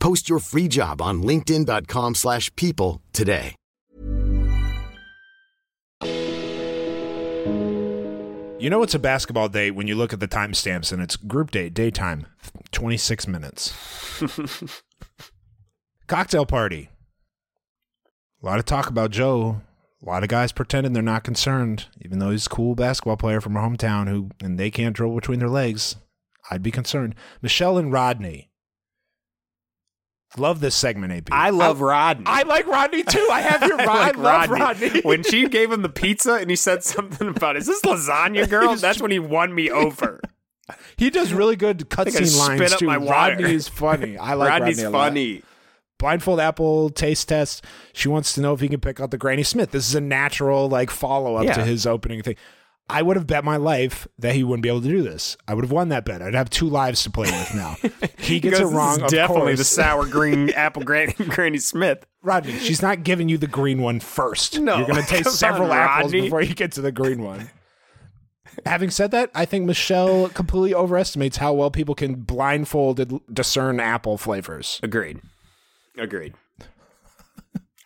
Post your free job on linkedin.com/people slash people today. You know it's a basketball day when you look at the timestamps and it's group date, daytime, 26 minutes. Cocktail party. A lot of talk about Joe. A lot of guys pretending they're not concerned, even though he's a cool basketball player from our hometown who and they can't dribble between their legs. I'd be concerned. Michelle and Rodney. Love this segment, AP. I love Rodney. I like Rodney too. I have your I I, like love Rodney. Rodney. when she gave him the pizza and he said something about, is this lasagna girl? That's when he won me over. He does really good think I cutscene spit lines up too. my water. Rodney is funny. I like Rodney's Rodney a lot. funny. Blindfold Apple taste test. She wants to know if he can pick out the Granny Smith. This is a natural like follow up Yeah. to his opening thing. I would have bet my life that he wouldn't be able to do this. I would have won that bet. I'd have two lives to play with now. He gets Because it wrong. definitely the sour green apple Granny, Granny Smith. Rodney, she's not giving you the green one first. No, You're going to taste several on, apples Rodney. before you get to the green one. Having said that, I think Michelle completely overestimates how well people can blindfolded discern apple flavors. Agreed. Agreed.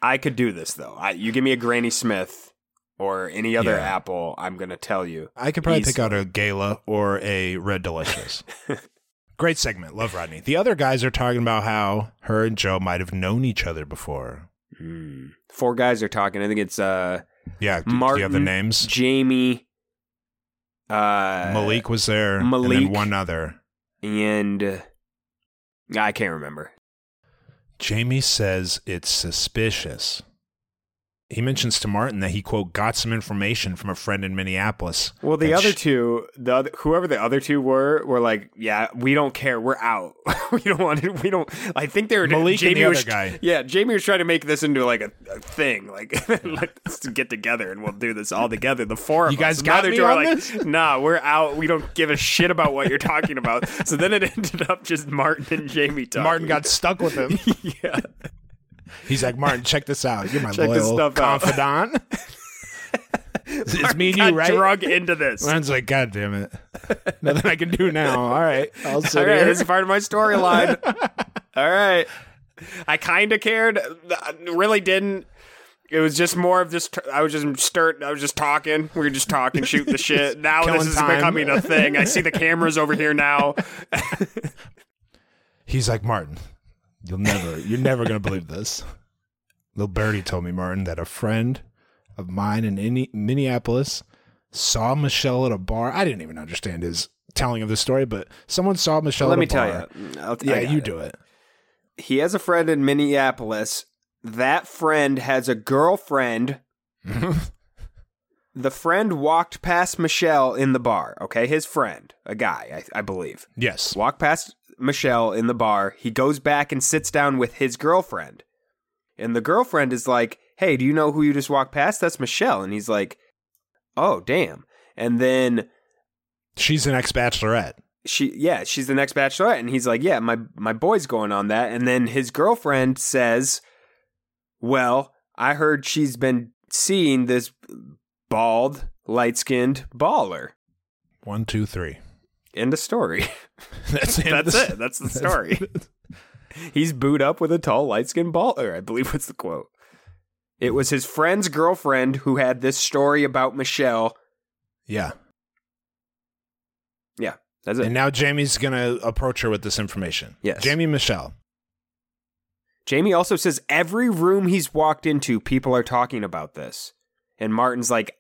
I could do this though. I, you give me a Granny Smith or any other Yeah. apple, I'm gonna tell you. I could probably pick out a Gala or a Red Delicious. Great segment. Love Rodney. The other guys are talking about how her and Joe might have known each other before. Hmm. Four guys are talking. I think it's uh Yeah. Do, do you have the names? Jamie, uh, Malik was there. And Malik. then one other. and uh, I can't remember. Jamie says it's suspicious. He mentions to Martin that he, quote, got some information from a friend in Minneapolis. Well, the other sh- two, the other, whoever the other two were, were like, "Yeah, we don't care. We're out. we don't want it. We don't." I think they were Malik and Jamie the was, other guy. Yeah, Jamie was trying to make this into like a, a thing, like let's get together and we'll do this all together. The four of You guys And got me on like, this? "Nah, we're out. We don't give a shit about what you're talking about." So then it ended up just Martin and Jamie talking. Martin got stuck with him. yeah. He's like, Martin, check this out. You're my Check this loyal stuff out." confidant. it's me and you, right? drug into this. Martin's like, God damn it. Nothing I can do now. All right. I'll sit All right, here. this is part of my storyline. All right. I kind of cared. Really didn't. It was just more of just. I was just stirred. I was just talking. We were just talking, shooting the shit. Now this is time. becoming a thing. I see the cameras over here now. He's like, Martin, you'll never, you're never going to believe this. Little Birdie told me, Martin, that a friend of mine in Inni- Minneapolis saw Michelle at a bar. I didn't even understand his telling of the story, but someone saw Michelle Let at a me tell bar. you. I'll, Yeah, you it. do it. He has a friend in Minneapolis. That friend has a girlfriend. the friend walked past Michelle in the bar. Okay, his friend, a guy, I, I believe. Yes. walk past Michelle in the bar. He goes back and sits down with his girlfriend. And the girlfriend is like, Hey, do you know who you just walked past? That's Michelle. And he's like, Oh, damn. And then She's an ex bachelorette. she, yeah, she's the next bachelorette. And he's like, Yeah, my, my boy's going on that. And then his girlfriend says, Well, I heard she's been seeing this bald, light skinned baller. One, two, three. End of story. That's it. That's it. That's the story. He's booed up with a tall, light skinned baller, I believe was the quote. It was his friend's girlfriend who had this story about Michelle. Yeah. Yeah, that's it. And now Jamie's gonna approach her with this information. Yes. Jamie Michelle. Jamie also says every room he's walked into, people are talking about this. And Martin's like,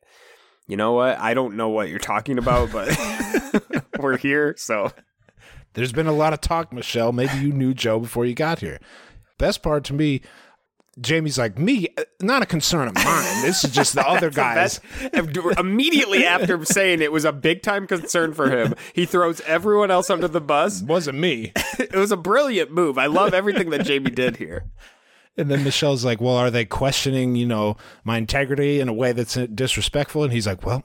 you know what? I don't know what you're talking about, but we're here, so There's been a lot of talk, Michelle. Maybe you knew Joe before you got here. Best part to me, Jamie's like, me, uh, not a concern of mine. This is just the other guys. That's- immediately after saying it was a big time concern for him, he throws everyone else under the bus. It Wasn't me. It was a brilliant move. I love everything that Jamie did here. And then Michelle's like, well, are they questioning, you know, my integrity in a way that's disrespectful? And he's like, well,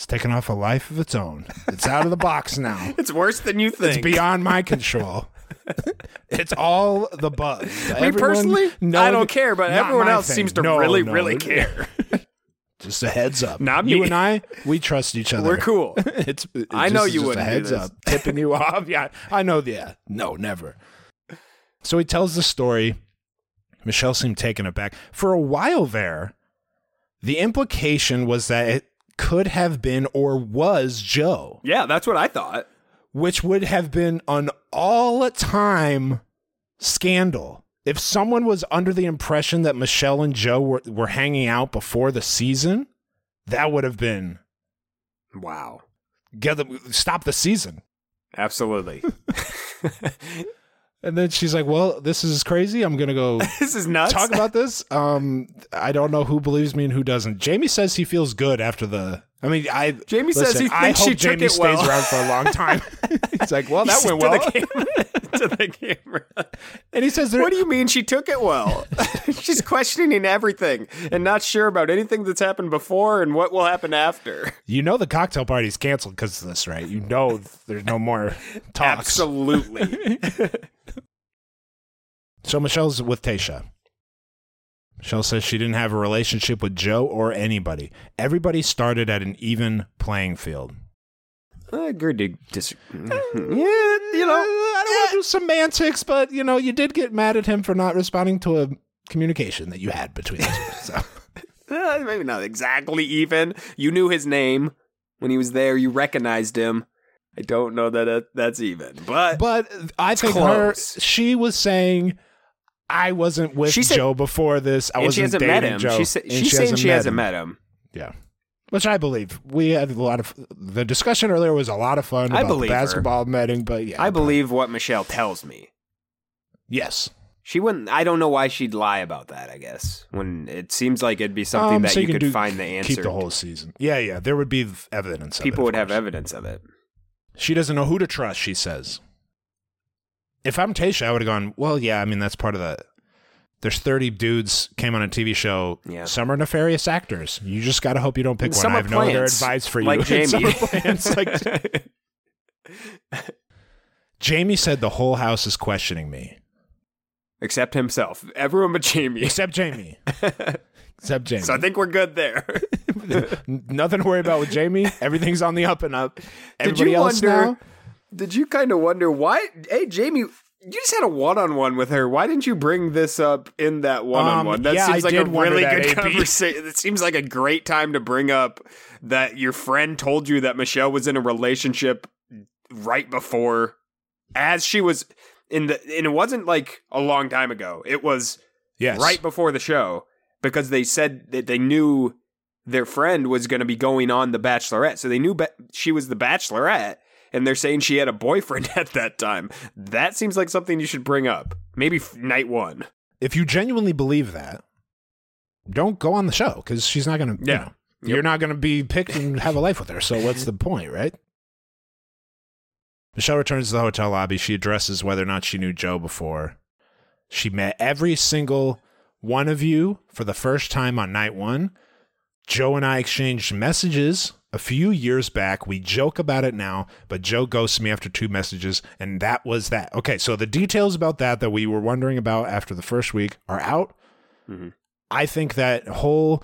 it's taken off a life of its own. It's out of the box now. It's worse than you think. It's beyond my control. it's all the buzz. Me personally, I don't care, but everyone else thing. seems to No, really, no. really care. Just a heads up. Not you me. and I, we trust each other. We're cool. it's, it's I know just- you just wouldn't a do heads this. up, tipping you off. Yeah, I know. Yeah, no, never. So he tells the story. Michelle seemed taken aback. For a while there, the implication was that it could have been or was Joe, Yeah, that's what I thought. which would have been an all-time scandal. If someone was under the impression that Michelle and Joe were, were hanging out before the season, that would have been Wow. get them stop the season. Absolutely. And then she's like, "Well, this is crazy. I'm gonna go this is nuts. talk about this. Um, I don't know who believes me and who doesn't." Jamie says he feels good after the. I mean, I. Jamie says listen, he I thinks she took Jamie it stays well. around for a long time. He's like, "Well, that He went well," to the camera. to the camera. and he says, What do you mean she took it well? She's questioning everything and not sure about anything that's happened before and what will happen after. You know the cocktail party's canceled because of this, right? You know there's no more talks. Absolutely. So Michelle's with Tayshia. Michelle says she didn't have a relationship with Joe or anybody. Everybody started at an even playing field. I agree to disagree. Yeah, you know, I don't want to do semantics, but you know, you did get mad at him for not responding to a communication that you had between the two. So Uh, maybe not exactly even. You knew his name when he was there. You recognized him. I don't know that it, that's even, but, but I think close. her she was saying I wasn't with She said- Joe before this. I wasn't she hasn't dating met him. Joe. She sa- she's saying she hasn't him. met him. Yeah. Which I believe. We had a lot of the discussion earlier was a lot of fun I about the believe her. basketball meeting, but yeah. I believe what Michelle tells me. Yes. She wouldn't. I don't know why she'd lie about that. I guess when it seems like it'd be something Um, that so you, can could do- find the answer. Keep the whole season. Yeah, yeah. There would be evidence. of it, People of would have evidence of it. She doesn't know who to trust, she says. If I'm Tayshia, I would have gone, well, yeah, I mean, that's part of the. There's 30 dudes came on a TV show. Yeah. Some are nefarious actors. You just got to hope you don't pick one. I have no other advice for you. like Jamie. plants, like- Jamie said the whole house is questioning me, Except himself. Everyone but Jamie. except Jamie. except Jamie. So I think we're good there. Nothing to worry about with Jamie. Everything's on the up and up. Did Everybody you else wonder? now. Did you kind of wonder why? Hey, Jamie, you just had a one-on-one with her. Why didn't you bring this up in that one-on-one? Um, that yeah, seems I like a really good conversation. It seems like a great time to bring up that your friend told you that Michelle was in a relationship right before, as she was in the. And it wasn't like a long time ago. It was Yes. right before the show because they said that they knew their friend was going to be going on The Bachelorette. So they knew ba- she was the Bachelorette, and they're saying she had a boyfriend at that time. That seems like something you should bring up. Maybe f- night one. If you genuinely believe that, don't go on the show because she's not going to. Yeah. You know, You're not going to be picked and have a life with her. So what's the point, right? Michelle returns to the hotel lobby. She addresses whether or not she knew Joe before. She met every single one of you for the first time on night one. Joe and I exchanged messages a few years back. We joke about it now, but Joe ghosts me after two messages, and that was that. Okay, so the details about that that we were wondering about after the first week are out. Mm-hmm. I think that whole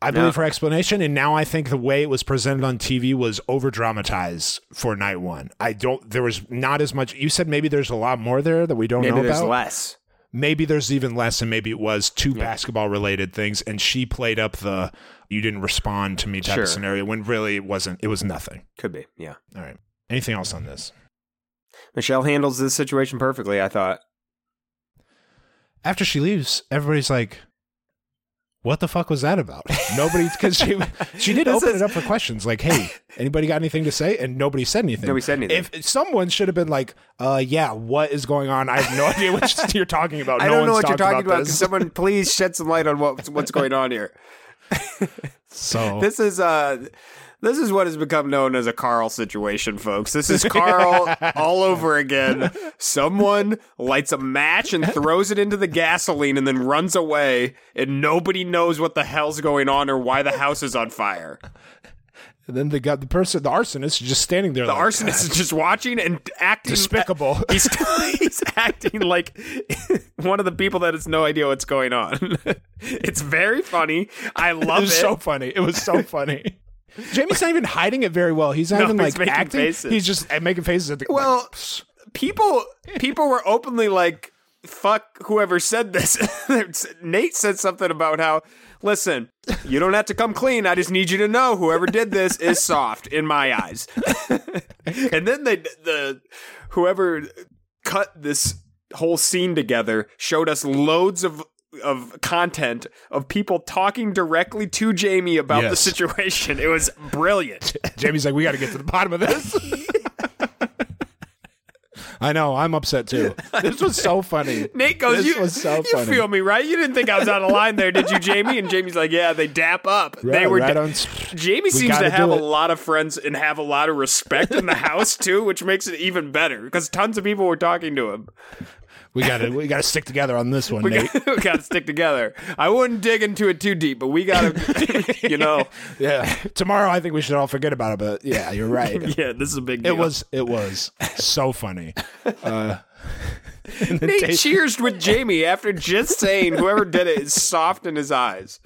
I believe her explanation, and now I think the way it was presented on TV was over dramatized for night one. I don't. There was not as much. You said maybe there's a lot more there that we don't Maybe know there's about. less. Maybe there's even less, and maybe it was two basketball related things, and she played up the "you didn't respond to me" type Sure. of scenario when really it wasn't. It was nothing. Could be. Yeah. All right. Anything else on this? Michelle handles this situation perfectly. I thought. After she leaves, everybody's like. What the fuck was that about? Nobody, because she she did open is- it up for questions. Like, hey, anybody got anything to say? And nobody said anything. Nobody said anything. If someone should have been like, uh, yeah, what is going on? I have no idea what you're talking about. I No don't know what you're talking about. Can someone please shed some light on what what's going on here? So This is uh this is what has become known as a Carl situation, folks. This is Carl all over again. Someone lights a match and throws it into the gasoline and then runs away, and nobody knows what the hell's going on or why the house is on fire. and then they got the person, the arsonist, just standing there. The like, arsonist is just watching and acting Despicable. He's he's acting like one of the people that has no idea what's going on. It's very funny. I It love was it. so funny. It was so funny. Jamie's not even hiding it very well. He's not No, even he's like making acting. faces. He's just uh, making faces at the Well, like, people people were openly like fuck whoever said this nate said something about how listen you don't have to come clean i just need you to know whoever did this is soft in my eyes and then they the whoever cut this whole scene together showed us loads of of content of people talking directly to Jamie about the situation. It was brilliant. Jamie's like, we got to get to the bottom of this. I know. I'm upset too. This was so funny. Nate goes, This "You, so you feel me, right? You didn't think I was out of line there, did you, Jamie?" And Jamie's like, "Yeah, they dap up. they were." right da- Jamie We seems to have a lot of friends and have a lot of respect in the house too, which makes it even better because tons of people were talking to him. We got to we got to stick together on this one, We Nate. got, we got to stick together. I wouldn't dig into it too deep, but we got to, you know, yeah. Tomorrow, I think we should all forget about it. But yeah, you're right. yeah, this is a big deal. It was it was so funny. Uh, Nate Tate- cheers with Jamie after just saying whoever did it is soft in his eyes.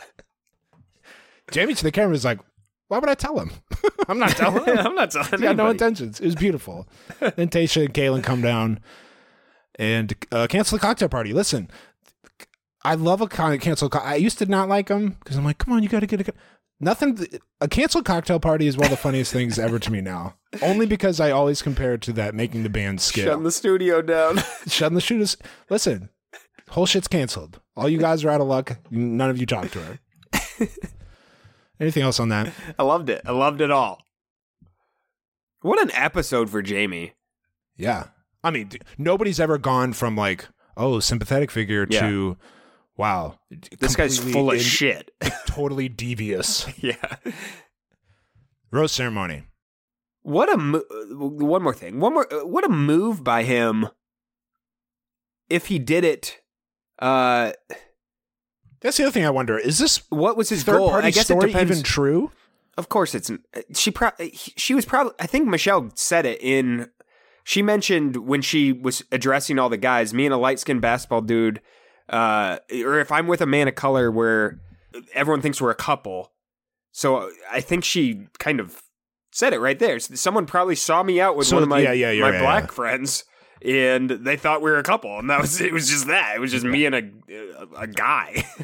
Jamie to the camera is like, "Why would I tell him? I'm not telling him. I'm not telling He had no intentions. It was beautiful." then Tayshia and Kaitlyn come down and uh, cancel the cocktail party. Listen, I love a con- cancel. Co- I used to not like them because I'm like, "Come on, you got to get a." Co-. Nothing. A canceled cocktail party is one of the funniest things ever to me now. Only because I always compare it to that making the band skit. Shutting the studio down. Shutting the shooters. Listen, whole shit's canceled. All you guys are out of luck. None of you talk to her. Anything else on that? I loved it. I loved it all. What an episode for Jamie. Yeah. I mean, nobody's ever gone from like, oh, sympathetic figure Yeah. to, wow, This guy's full of in- shit. totally devious. yeah. Rose ceremony. What a mo- uh, one more thing. One more uh, what a move by him. If he did it uh That's the other thing I wonder. Is this what was his third goal? party I guess it story depends. even true? Of course it's uh, she pro- she was probably I think Michelle said it in she mentioned when she was addressing all the guys, me and a light-skinned basketball dude uh or if I'm with a man of color where everyone thinks we're a couple. So I think she kind of said it right there. Someone probably saw me out with So, one of my yeah, yeah, my yeah, black yeah. friends and they thought we were a couple and that was it was just that. It was just me and a a, a guy.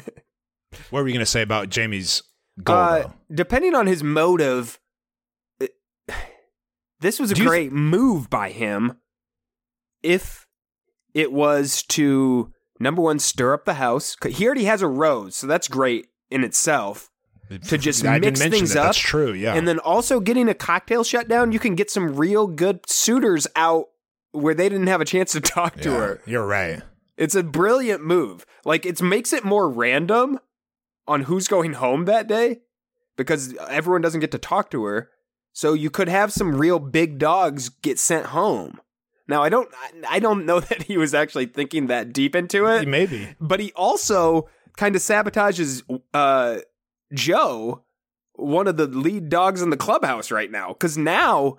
What were you going to say about Jamie's goal? Uh, depending on his motive, this was a great move by him. If it was to number one stir up the house, he already has a rose, so that's great in itself. To just I mix things that. up, That's true. Yeah. and then also getting a cocktail shut down, you can get some real good suitors out where they didn't have a chance to talk to her. You're right. It's a brilliant move. Like it makes it more random on who's going home that day because everyone doesn't get to talk to her. So you could have some real big dogs get sent home. Now I don't I- don't know that he was actually thinking that deep into it, Maybe. but he also kind of sabotages uh Joe, one of the lead dogs in the clubhouse right now cuz now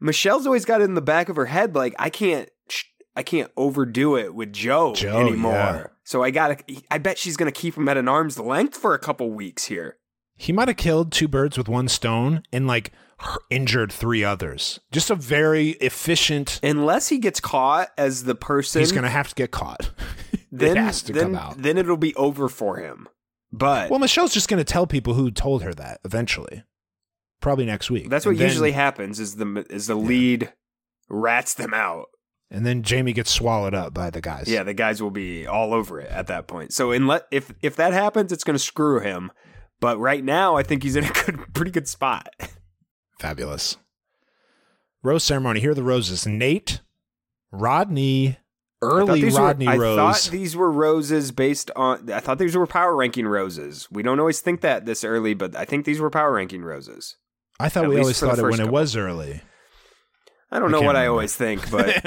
Michelle's always got it in the back of her head like I can't I can't overdo it with Joe, Joe, anymore. yeah. So I gotta. I bet she's gonna keep him at an arm's length for a couple weeks here. He might have killed two birds with one stone and like injured three others. Just a very efficient. Unless he gets caught as the person, He's going to have to get caught. then, it has to then, come out. Then it'll be over for him. But Well, Michelle's just going to tell people who told her that eventually. Probably next week. that's what And then- usually happens. Is the is the lead rats them out. And then Jamie gets swallowed up by the guys. Yeah, the guys will be all over it at that point. So unless if if that happens, it's going to screw him. But right now, I think he's in a good, pretty good spot. Fabulous. Rose ceremony. Here are the roses. Nate, Rodney, I early these were- Rodney I Rose. thought these were roses based on. I thought these were power ranking roses. We don't always think that this early, but I think these were power ranking roses. I thought at we always thought it when first it was early. I don't I know what I remember. always think, but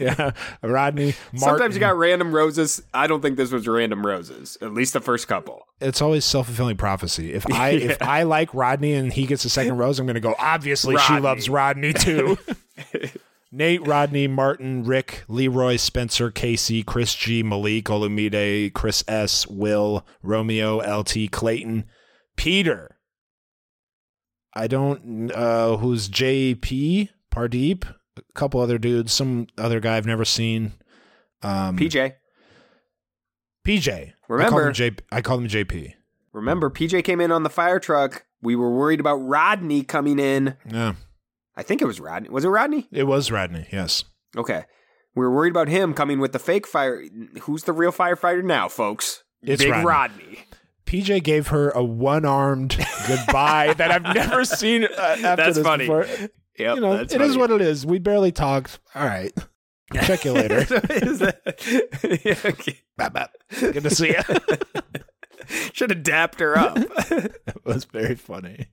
yeah, Rodney. Martin. sometimes you got random roses. I don't think this was random roses. At least the first couple. It's always self fulfilling prophecy. If I if I like Rodney and he gets a second rose, I'm going to go. Obviously, she loves Rodney too. Nate, Rodney, Martin, Rick, Leroy, Spencer, Casey, Chris G, Malik, Olumide, Chris S, Will, Romeo, LT, Clayton, Peter. I don't uh who's JP, Pardeep, a couple other dudes, some other guy I've never seen. Um PJ, PJ. I call Remember- him JP. I call him JP. remember PJ came in on the fire truck. We were worried about Rodney coming in. Yeah. I think it was Rodney. Was it Rodney? It was Rodney, yes. Okay. We were worried about him coming with the fake fire. Who's the real firefighter now, folks? It's Big Rodney. Rodney. PJ gave her a one-armed goodbye that I've never seen uh, after That's this funny. before. Yep, you know, it that's is what it is. We barely talked. All right. Check you later. Is that- Yeah, okay. Good to see you. Should have dapped her up. That was very funny.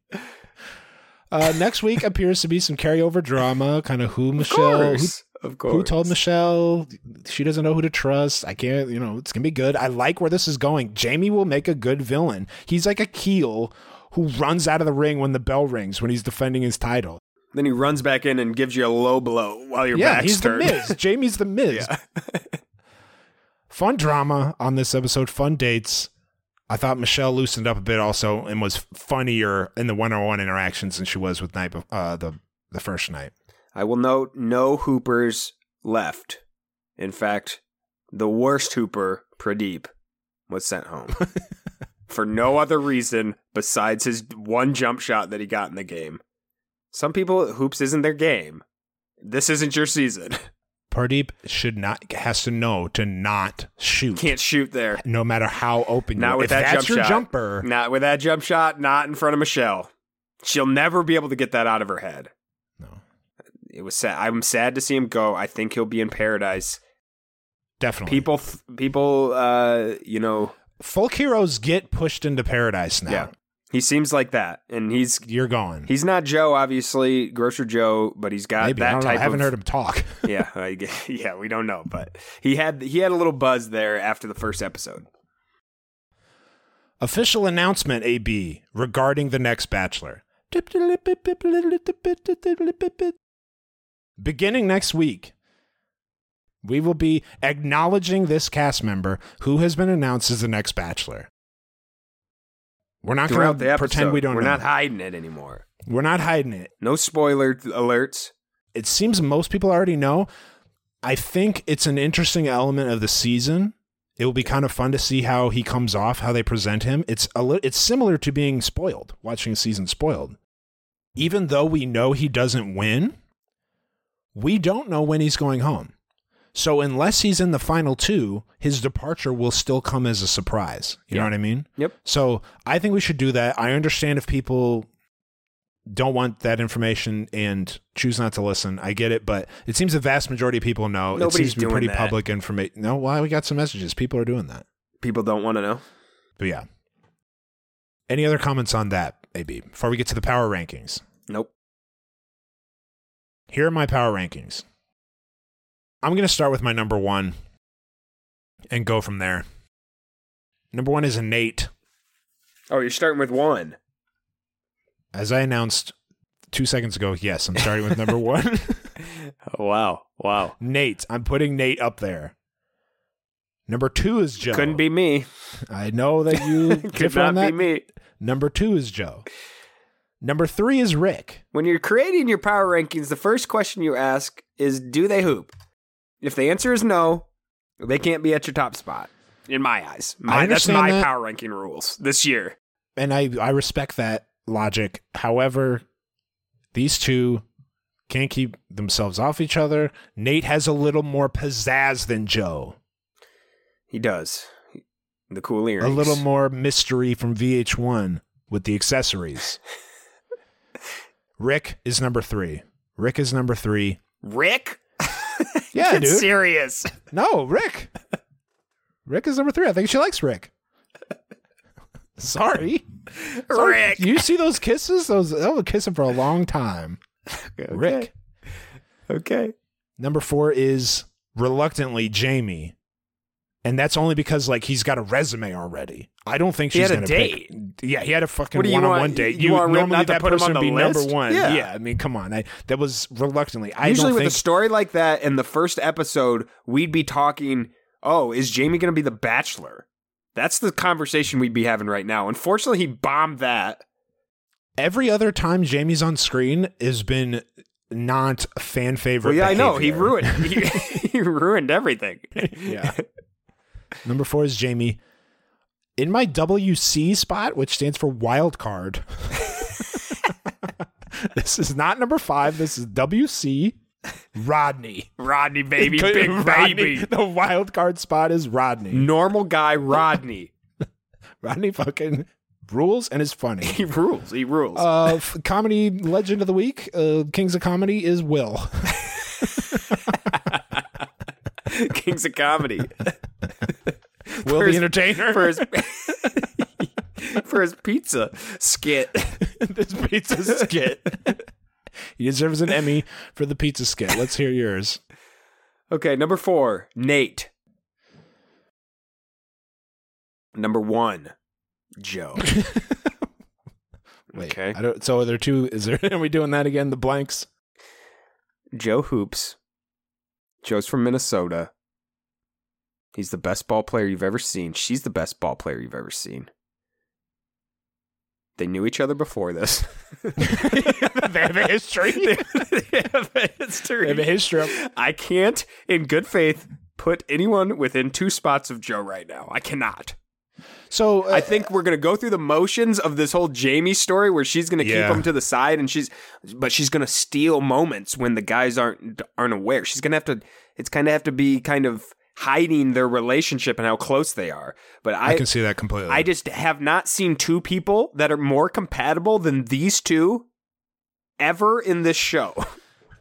Uh, next week appears to be some carryover drama, kind of who Michelle, who, of course. who told Michelle she doesn't know who to trust. I can't, you know, it's gonna be good. I like where this is going. Jamie will make a good villain. He's like a keel who runs out of the ring when the bell rings when he's defending his title. Then he runs back in and gives you a low blow while your yeah, back's he's turned. the Miz. Jamie's the Miz. Fun drama on this episode. Fun dates. I thought Michelle loosened up a bit also and was funnier in the one-on-one interactions than she was with night uh, the the first night. I will note no Hoopers left. In fact, the worst Hooper, Pardeep, was sent home for no other reason besides his one jump shot that he got in the game. Some people, hoops isn't their game. This isn't your season. Pardeep should not has to know to not shoot. Can't shoot there. no matter how open you Not are. with if that that's jump your shot. jumper. Not with that jump shot, not in front of Michelle. She'll never be able to get that out of her head. No, It was sad. I'm sad to see him go. I think he'll be in paradise. definitely. People, people, uh, you know, folk heroes get pushed into paradise now. yeah, he seems like that, and he's You're gone. he's not Joe, obviously, grocer Joe, but he's got Maybe that I, know. type. I haven't of, heard him talk. yeah, I, yeah, we don't know, but he had he had a little buzz there after the first episode. Official announcement, AB, regarding the next Bachelor. Beginning next week, we will be acknowledging this cast member who has been announced as the next Bachelor. We're not going to pretend we don't we're know. not hiding it anymore. We're not hiding it. No spoiler alerts. It seems most people already know. I think it's an interesting element of the season. It will be kind of fun to see how he comes off, how they present him. It's a li- it's similar to being spoiled, watching a season spoiled. Even though we know he doesn't win, we don't know when he's going home. So unless he's in the final two, his departure will still come as a surprise. You know what I mean? Yep. So I think we should do that. I understand if people don't want that information and choose not to listen. I get it, but it seems the vast majority of people know. it Nobody's seems to be pretty that. public information. No, why we got some messages. People are doing that. People don't want to know. But yeah. Any other comments on that, maybe, before we get to the power rankings? Nope. Here are my power rankings. I'm going to start with my number one and go from there. Number one is a Nate. Oh, you're starting with one. As I announced two seconds ago, yes, I'm starting with number one. Oh, wow. Wow. Nate. I'm putting Nate up there. Number two is Joe. Couldn't be me. I know that you could not on that. be me. Number two is Joe. Number three is Rick. When you're creating your power rankings, the first question you ask is do they hoop? If the answer is no, they can't be at your top spot. In my eyes. My, that's my that. power ranking rules this year. And I, I respect that logic. However, these two can't keep themselves off each other. Nate has a little more pizzazz than Joe. He does. The cool earrings. A little more mystery from VH1 with the accessories. Rick is number three. Rick is number three. Rick? Yeah, dude. serious. No, Rick. Rick is number three. I think she likes Rick. Sorry. Sorry. Rick. You see those kisses? Those that was kissing for a long time. Rick. Okay. Number four is reluctantly Jamie. And that's only because like he's got a resume already. I don't think He she's had a date. pick. Yeah, he had a fucking What do you one-on-one want- date. you want normally not to that put him person on would the be number one. Yeah. I mean, come on. I, that was reluctantly. I Usually with think a story like that and the first episode, we'd be talking, oh, is Jamie going to be the bachelor? That's the conversation we'd be having right now. Unfortunately, he bombed that. every other time Jamie's on screen has been not fan favorite. Well, yeah, I know. He ruined he, he ruined everything. yeah. Number four is Jamie. In my WC spot, which stands for wild card. this is not number five. This is WC. Rodney. Rodney, baby, Good- big Rodney. baby. The wild card spot is Rodney. Normal guy, Rodney. Rodney fucking rules and is funny. He rules. He rules. Uh, comedy legend of the week, uh, Kings of Comedy is Will. Kings of Comedy. Will the his- entertainer For his, for his pizza skit. this pizza skit. he deserves an Emmy for the pizza skit. Let's hear yours. Okay, number four, Nate. Number one, Joe. Wait, Okay. I don't, so are there two? Is there? Are we doing that again? The blanks. Joe Hoops. Joe's from Minnesota. He's the best ball player you've ever seen. She's the best ball player you've ever seen. They knew each other before this. they have a history. they have a history. They have a history. I can't, in good faith, put anyone within two spots of Joe right now. I cannot. So uh, I think we're gonna go through the motions of this whole Jamie story, where she's gonna Yeah. keep him to the side, and she's, but she's gonna steal moments when the guys aren't aren't aware. She's gonna have to. It's kind of have to be kind of hiding their relationship and how close they are. But I, I can see that completely. I just have not seen two people that are more compatible than these two ever in this show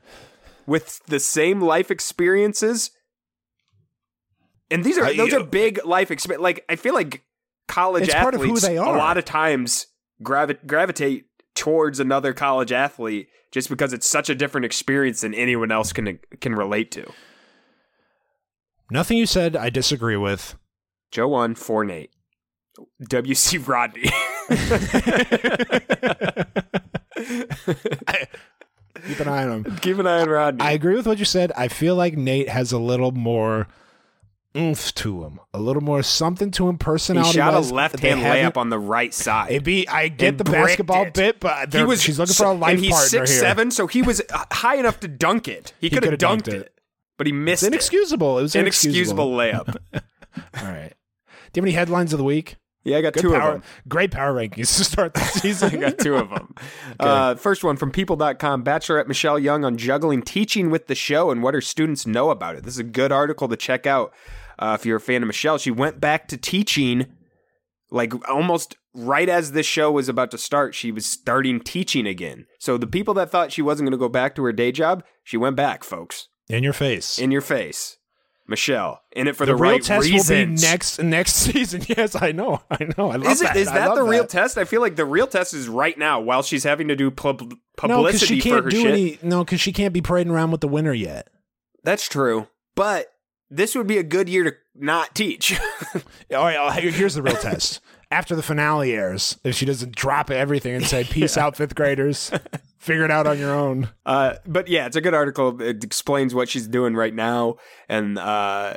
with the same life experiences. And these are I- those are big life experiences. Like I feel like college It's part of who athletes a lot of times gravi- gravitate towards another college athlete just because it's such a different experience than anyone else can can relate to. Nothing you said, I disagree with. Joe one, four Nate. WC Rodney. Keep an eye on him. Keep an eye on Rodney. I agree with what you said. I feel like Nate has a little more oomph to him, a little more something to him personality. he personality. shot a left hand layup on the right side. It'd be, I get the basketball it. bit, but he was she's looking for a life and he's partner six here. seven, so he was uh, high enough to dunk it. He, He could have coulda dunked dunked it. it. But he missed It's inexcusable. It was Inexcusable inexcusable. layup. All right. Do you have any headlines of the week? Yeah, I got Good two power, of them. Great power rankings to start the season. I got two of them. Uh, first one from people.com Bachelorette Michelle Young on juggling teaching with the show and what her students know about it. This is a good article to check out uh, if you're a fan of Michelle. She went back to teaching like almost right as this show was about to start. She was starting teaching again. So the people that thought she wasn't going to go back to her day job, she went back, folks. In your face. In your face. Michelle, in it for the, the, real right test reasons. will be next next season. Yes, I know. I know. I love Is it that. is I that the real that. test? I feel like the real test is right now while she's having to do pub- No, publicity she for can't her do shit. any. No, because she can't be parading around with the winner yet. That's true, but this would be a good year to not teach. All right, oh, here's the real test. After the finale airs, if she doesn't drop everything and say "Peace out, fifth graders," figure it out on your own. uh, but yeah, it's a good article. It explains what she's doing right now, and uh,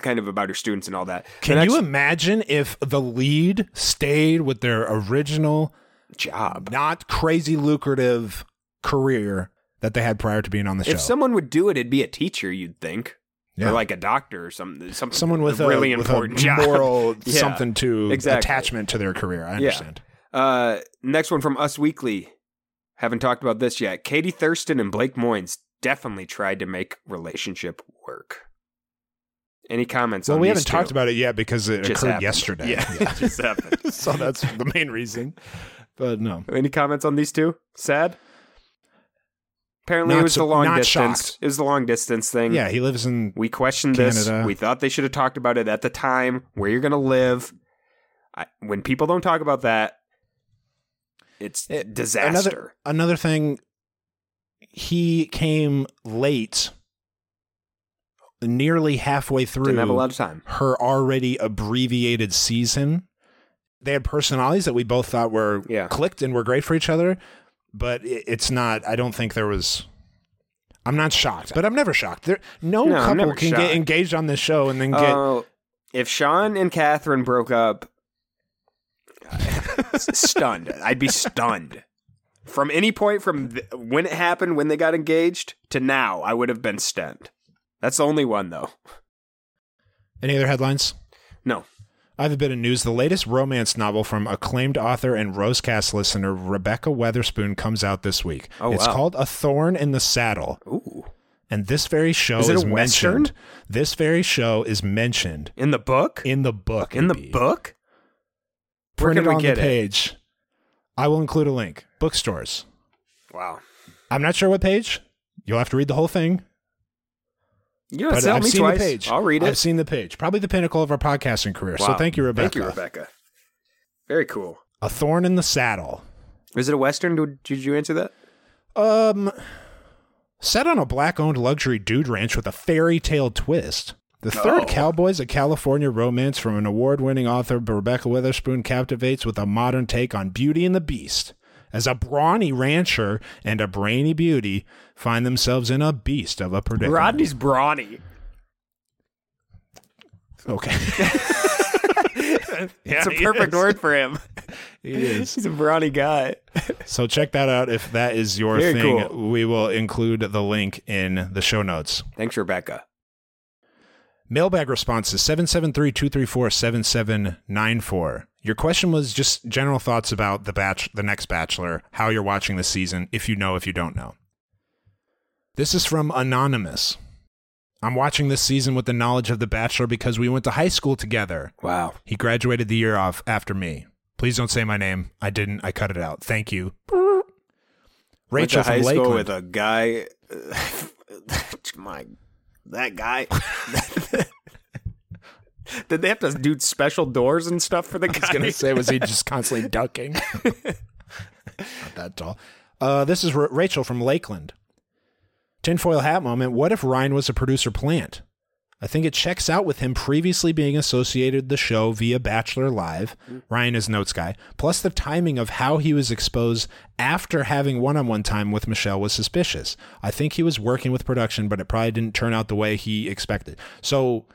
kind of about her students and all that. Can next you imagine if the lead stayed with their original, job? not crazy lucrative career that they had prior to being on the show? If someone would do it, it'd be a teacher. You'd think, Yeah. or like a doctor or something. something Someone with a really with important a job. moral Yeah, something to exactly. attachment to their career. I Yeah. understand. Uh, next one from Us Weekly. Haven't talked about this yet. Katie Thurston and Blake Moynes definitely tried to make relationship work. Any comments Well, on we haven't two? talked about it yet because it Just occurred happened. yesterday. Yeah, it just happened. so that's the main reason. But no. Any comments on these two? Sad. Apparently, Not it was so- the long distance. shocked. It was the long distance thing. Yeah, he lives in We questioned this. We thought they should have talked about it at the time, where you're going to live. I, when people don't talk about that, it's eh, It- disaster. Another another thing, he came late, nearly halfway through Didn't have a lot of time. her already abbreviated season. They had personalities that we both thought were Yeah. clicked and were great for each other, but it, it's not. I don't think there was. I'm not shocked, but I'm never shocked. There, no, No, couple can shocked. get engaged on this show and then get. Oh, if Sean and Catherine broke up, stunned. I'd be stunned. From any point from th- when it happened, when they got engaged, to now, I would have been stunned. That's the only one, though. Any other headlines? No. I have a bit of news. The latest romance novel from acclaimed author and Rosecast listener Rebekah Weatherspoon comes out this week. Oh, it's wow. called A Thorn in the Saddle. Ooh. And this very show Is a Western? mentioned. This very show is mentioned In the book? in the book. In the book? Print it on the it? page. I will include a link. Bookstores. Wow. I'm not sure what page. You'll have to read the whole thing. You sell I've me seen twice. The page. I'll read it. I've seen the page. Probably the pinnacle of our podcasting career. So thank you, Rebekah. Thank you, Rebekah. Very cool. A Thorn in the Saddle. Is it a Western? Did, did you answer that? Um, set on a black-owned luxury dude ranch with a fairy tale twist. The third Oh. Cowboys, a California romance from an award-winning author, Rebekah Weatherspoon, captivates with a modern take on Beauty and the Beast. As a brawny rancher and a brainy beauty find themselves in a beast of a predicament. Rodney's brawny. okay. It's a perfect word for him. He is. He's a brawny guy. So check that out if that is your Very thing. cool. We will include the link in the show notes. Thanks, Rebekah. Mailbag responses 773 234 7794. Your question was just general thoughts about the batch, the next Bachelor, how you're watching the season, if you know, if you don't know. This is from Anonymous. I'm watching this season with the knowledge of The Bachelor because we went to high school together. Wow. He graduated the year off after me. Please don't say my name. I didn't. I cut it out. Thank you. Rachel Went to high from school Lakeland. with a guy. my, that guy. Did they have to do special doors and stuff for the guy? I was gonna say, was he just constantly ducking? Not that tall. Uh, this is R- Rachel from Lakeland. Tinfoil hat moment. What if Ryan was a producer plant? I think it checks out with him previously being associated with the show via Bachelor Live. Mm-hmm. Ryan is notes guy. Plus, the timing of how he was exposed after having one on one time with Michelle was suspicious. I think he was working with production, but it probably didn't turn out the way he expected. So,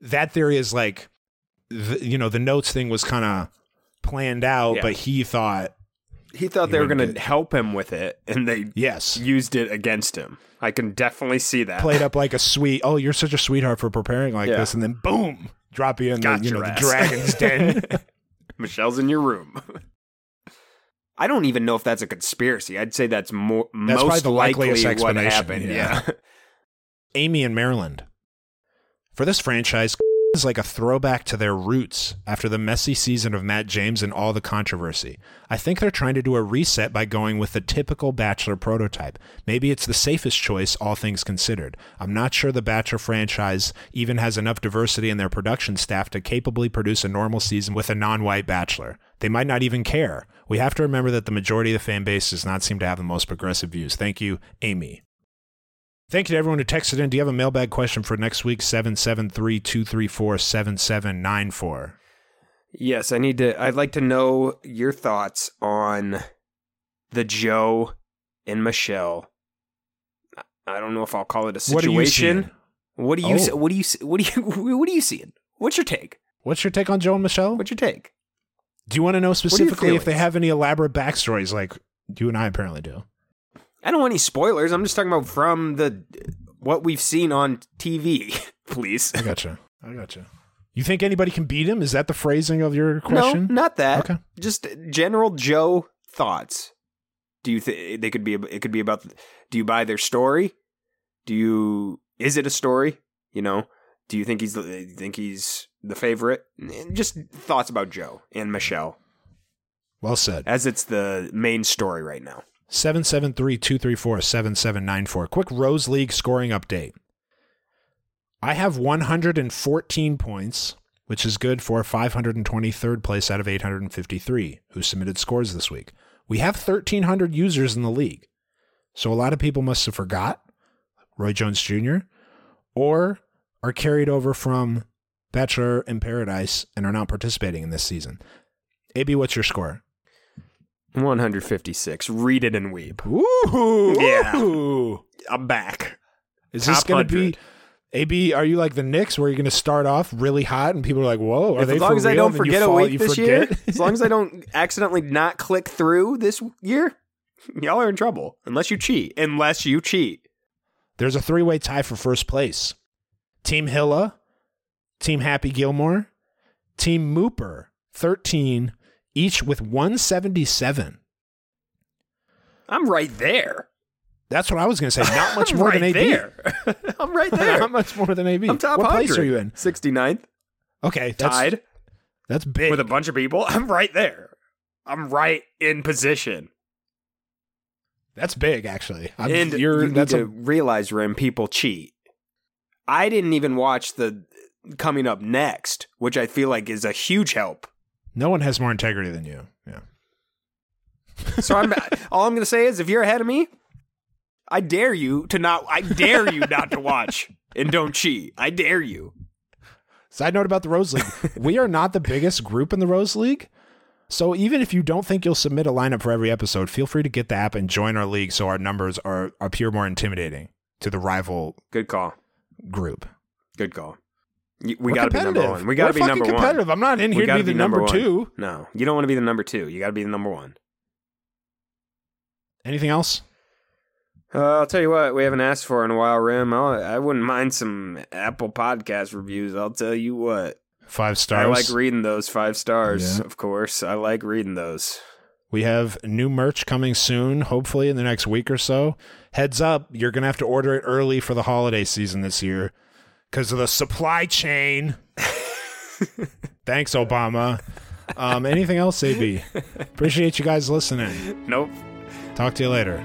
that theory is like, the, you know, the notes thing was kind of planned out, Yeah. but he thought, he thought He they were going to get- help him with it, and they yes, used it against him. I can definitely see that. played up like a sweet. Oh, you're such a sweetheart for preparing like Yeah. this, and then boom, drop you in Got the you know the dragon's den. Michelle's in your room. I don't even know if that's a conspiracy. I'd say that's more That's most the likely what explanation, happened. yeah. Yeah. Amy in Maryland. For this franchise is like a throwback to their roots after the messy season of Matt James and all the controversy. I think they're trying to do a reset by going with the typical Bachelor prototype. Maybe it's the safest choice, all things considered. I'm not sure the Bachelor franchise even has enough diversity in their production staff to capably produce a normal season with a non white Bachelor. They might not even care. We have to remember that the majority of the fan base does not seem to have the most progressive views. Thank you, Amy. Thank you to everyone who texted in. Do you have a mailbag question for next week? 773 234 7794. Yes, I need to. I'd like to know your thoughts on the Joe and Michelle. I- don't know if I'll call it a situation. What are you situation. seeing? What do you? Oh. What do you? What do you? What are you seeing? What's your take? What's your take on Joe and Michelle? What's your take? Do you want to know specifically if they have any elaborate backstories like you and I apparently do? I don't want any spoilers. I'm just talking about from the what we've seen on TV. Please. I gotcha. I gotcha. You think anybody can beat him? Is that the phrasing of your question? No, not that. Okay. Just general Joe thoughts. Do you think they could be? It could be about. Do you buy their story? Do you? Is it a story? You know. Do you think he's the? do you Think he's the favorite? Just thoughts about Joe and Michelle, Well said. as it's the main story right now. 773-234-7794. Quick Rose League scoring update. I have 114 points, which is good for 523rd place out of 853 who submitted scores this week. We have 1,300 users in the league. So a lot of people must have forgot Roy Jones Jr. or are carried over from Bachelor in Paradise and are not participating in this season. AB, what's your score? 156. Read it and weep. Ooh, Yeah. I'm back. Is this going to be AB? Are you like the Knicks, where you're going to start off really hot and people are like, "Whoa"? Are If- they as long as I don't And then you forget a fall- week this forget? year, as long as I don't accidentally not click through this year, y'all are in trouble. Unless you cheat. Unless you cheat. There's a three-way tie for first place: Team Hilla, Team Happy Gilmore, Team Mooper, thirteen, each with 177. I'm right there. That's what I was going to say. Not much more right than AB. there. I'm right there. Not much more than AB. I'm top what place are you in? 69th. Okay, that's, Tied That's big. with a bunch of people. I'm right there. I'm right in position. that's big, actually. I'm, and you're you need that's to a, realize when people cheat. I didn't even watch the coming up next, which I feel like is a huge help. No one has more integrity than you. Yeah. So I'm all I'm going to say is if you're ahead of me, I dare you to not I dare you not to watch and don't cheat. I dare you. Side note about the Rose League. we are not the biggest group in the Rose League. So even if you don't think you'll submit a lineup for every episode, feel free to get the app and join our league so our numbers are appear more intimidating to the rival Good call. group. Good call. We We're got to be number 1. We got to We're be number 1. competitive. I'm not in here to gotta be the number, one. two. No, you don't want to be the number 2. You got to be the number 1. Anything else? Uh, I'll tell you what, we haven't asked for in a while, Rim. I'll, I wouldn't mind some Apple Podcast reviews. I'll tell you what. Five stars. I like reading those five stars, Yeah. of course. I like reading those. We have new merch coming soon, hopefully in the next week or so. Heads up, you're going to have to order it early for the holiday season this year because of the supply chain. Thanks, Obama. Um, anything else, AB? Appreciate you guys listening. Nope. Talk to you later.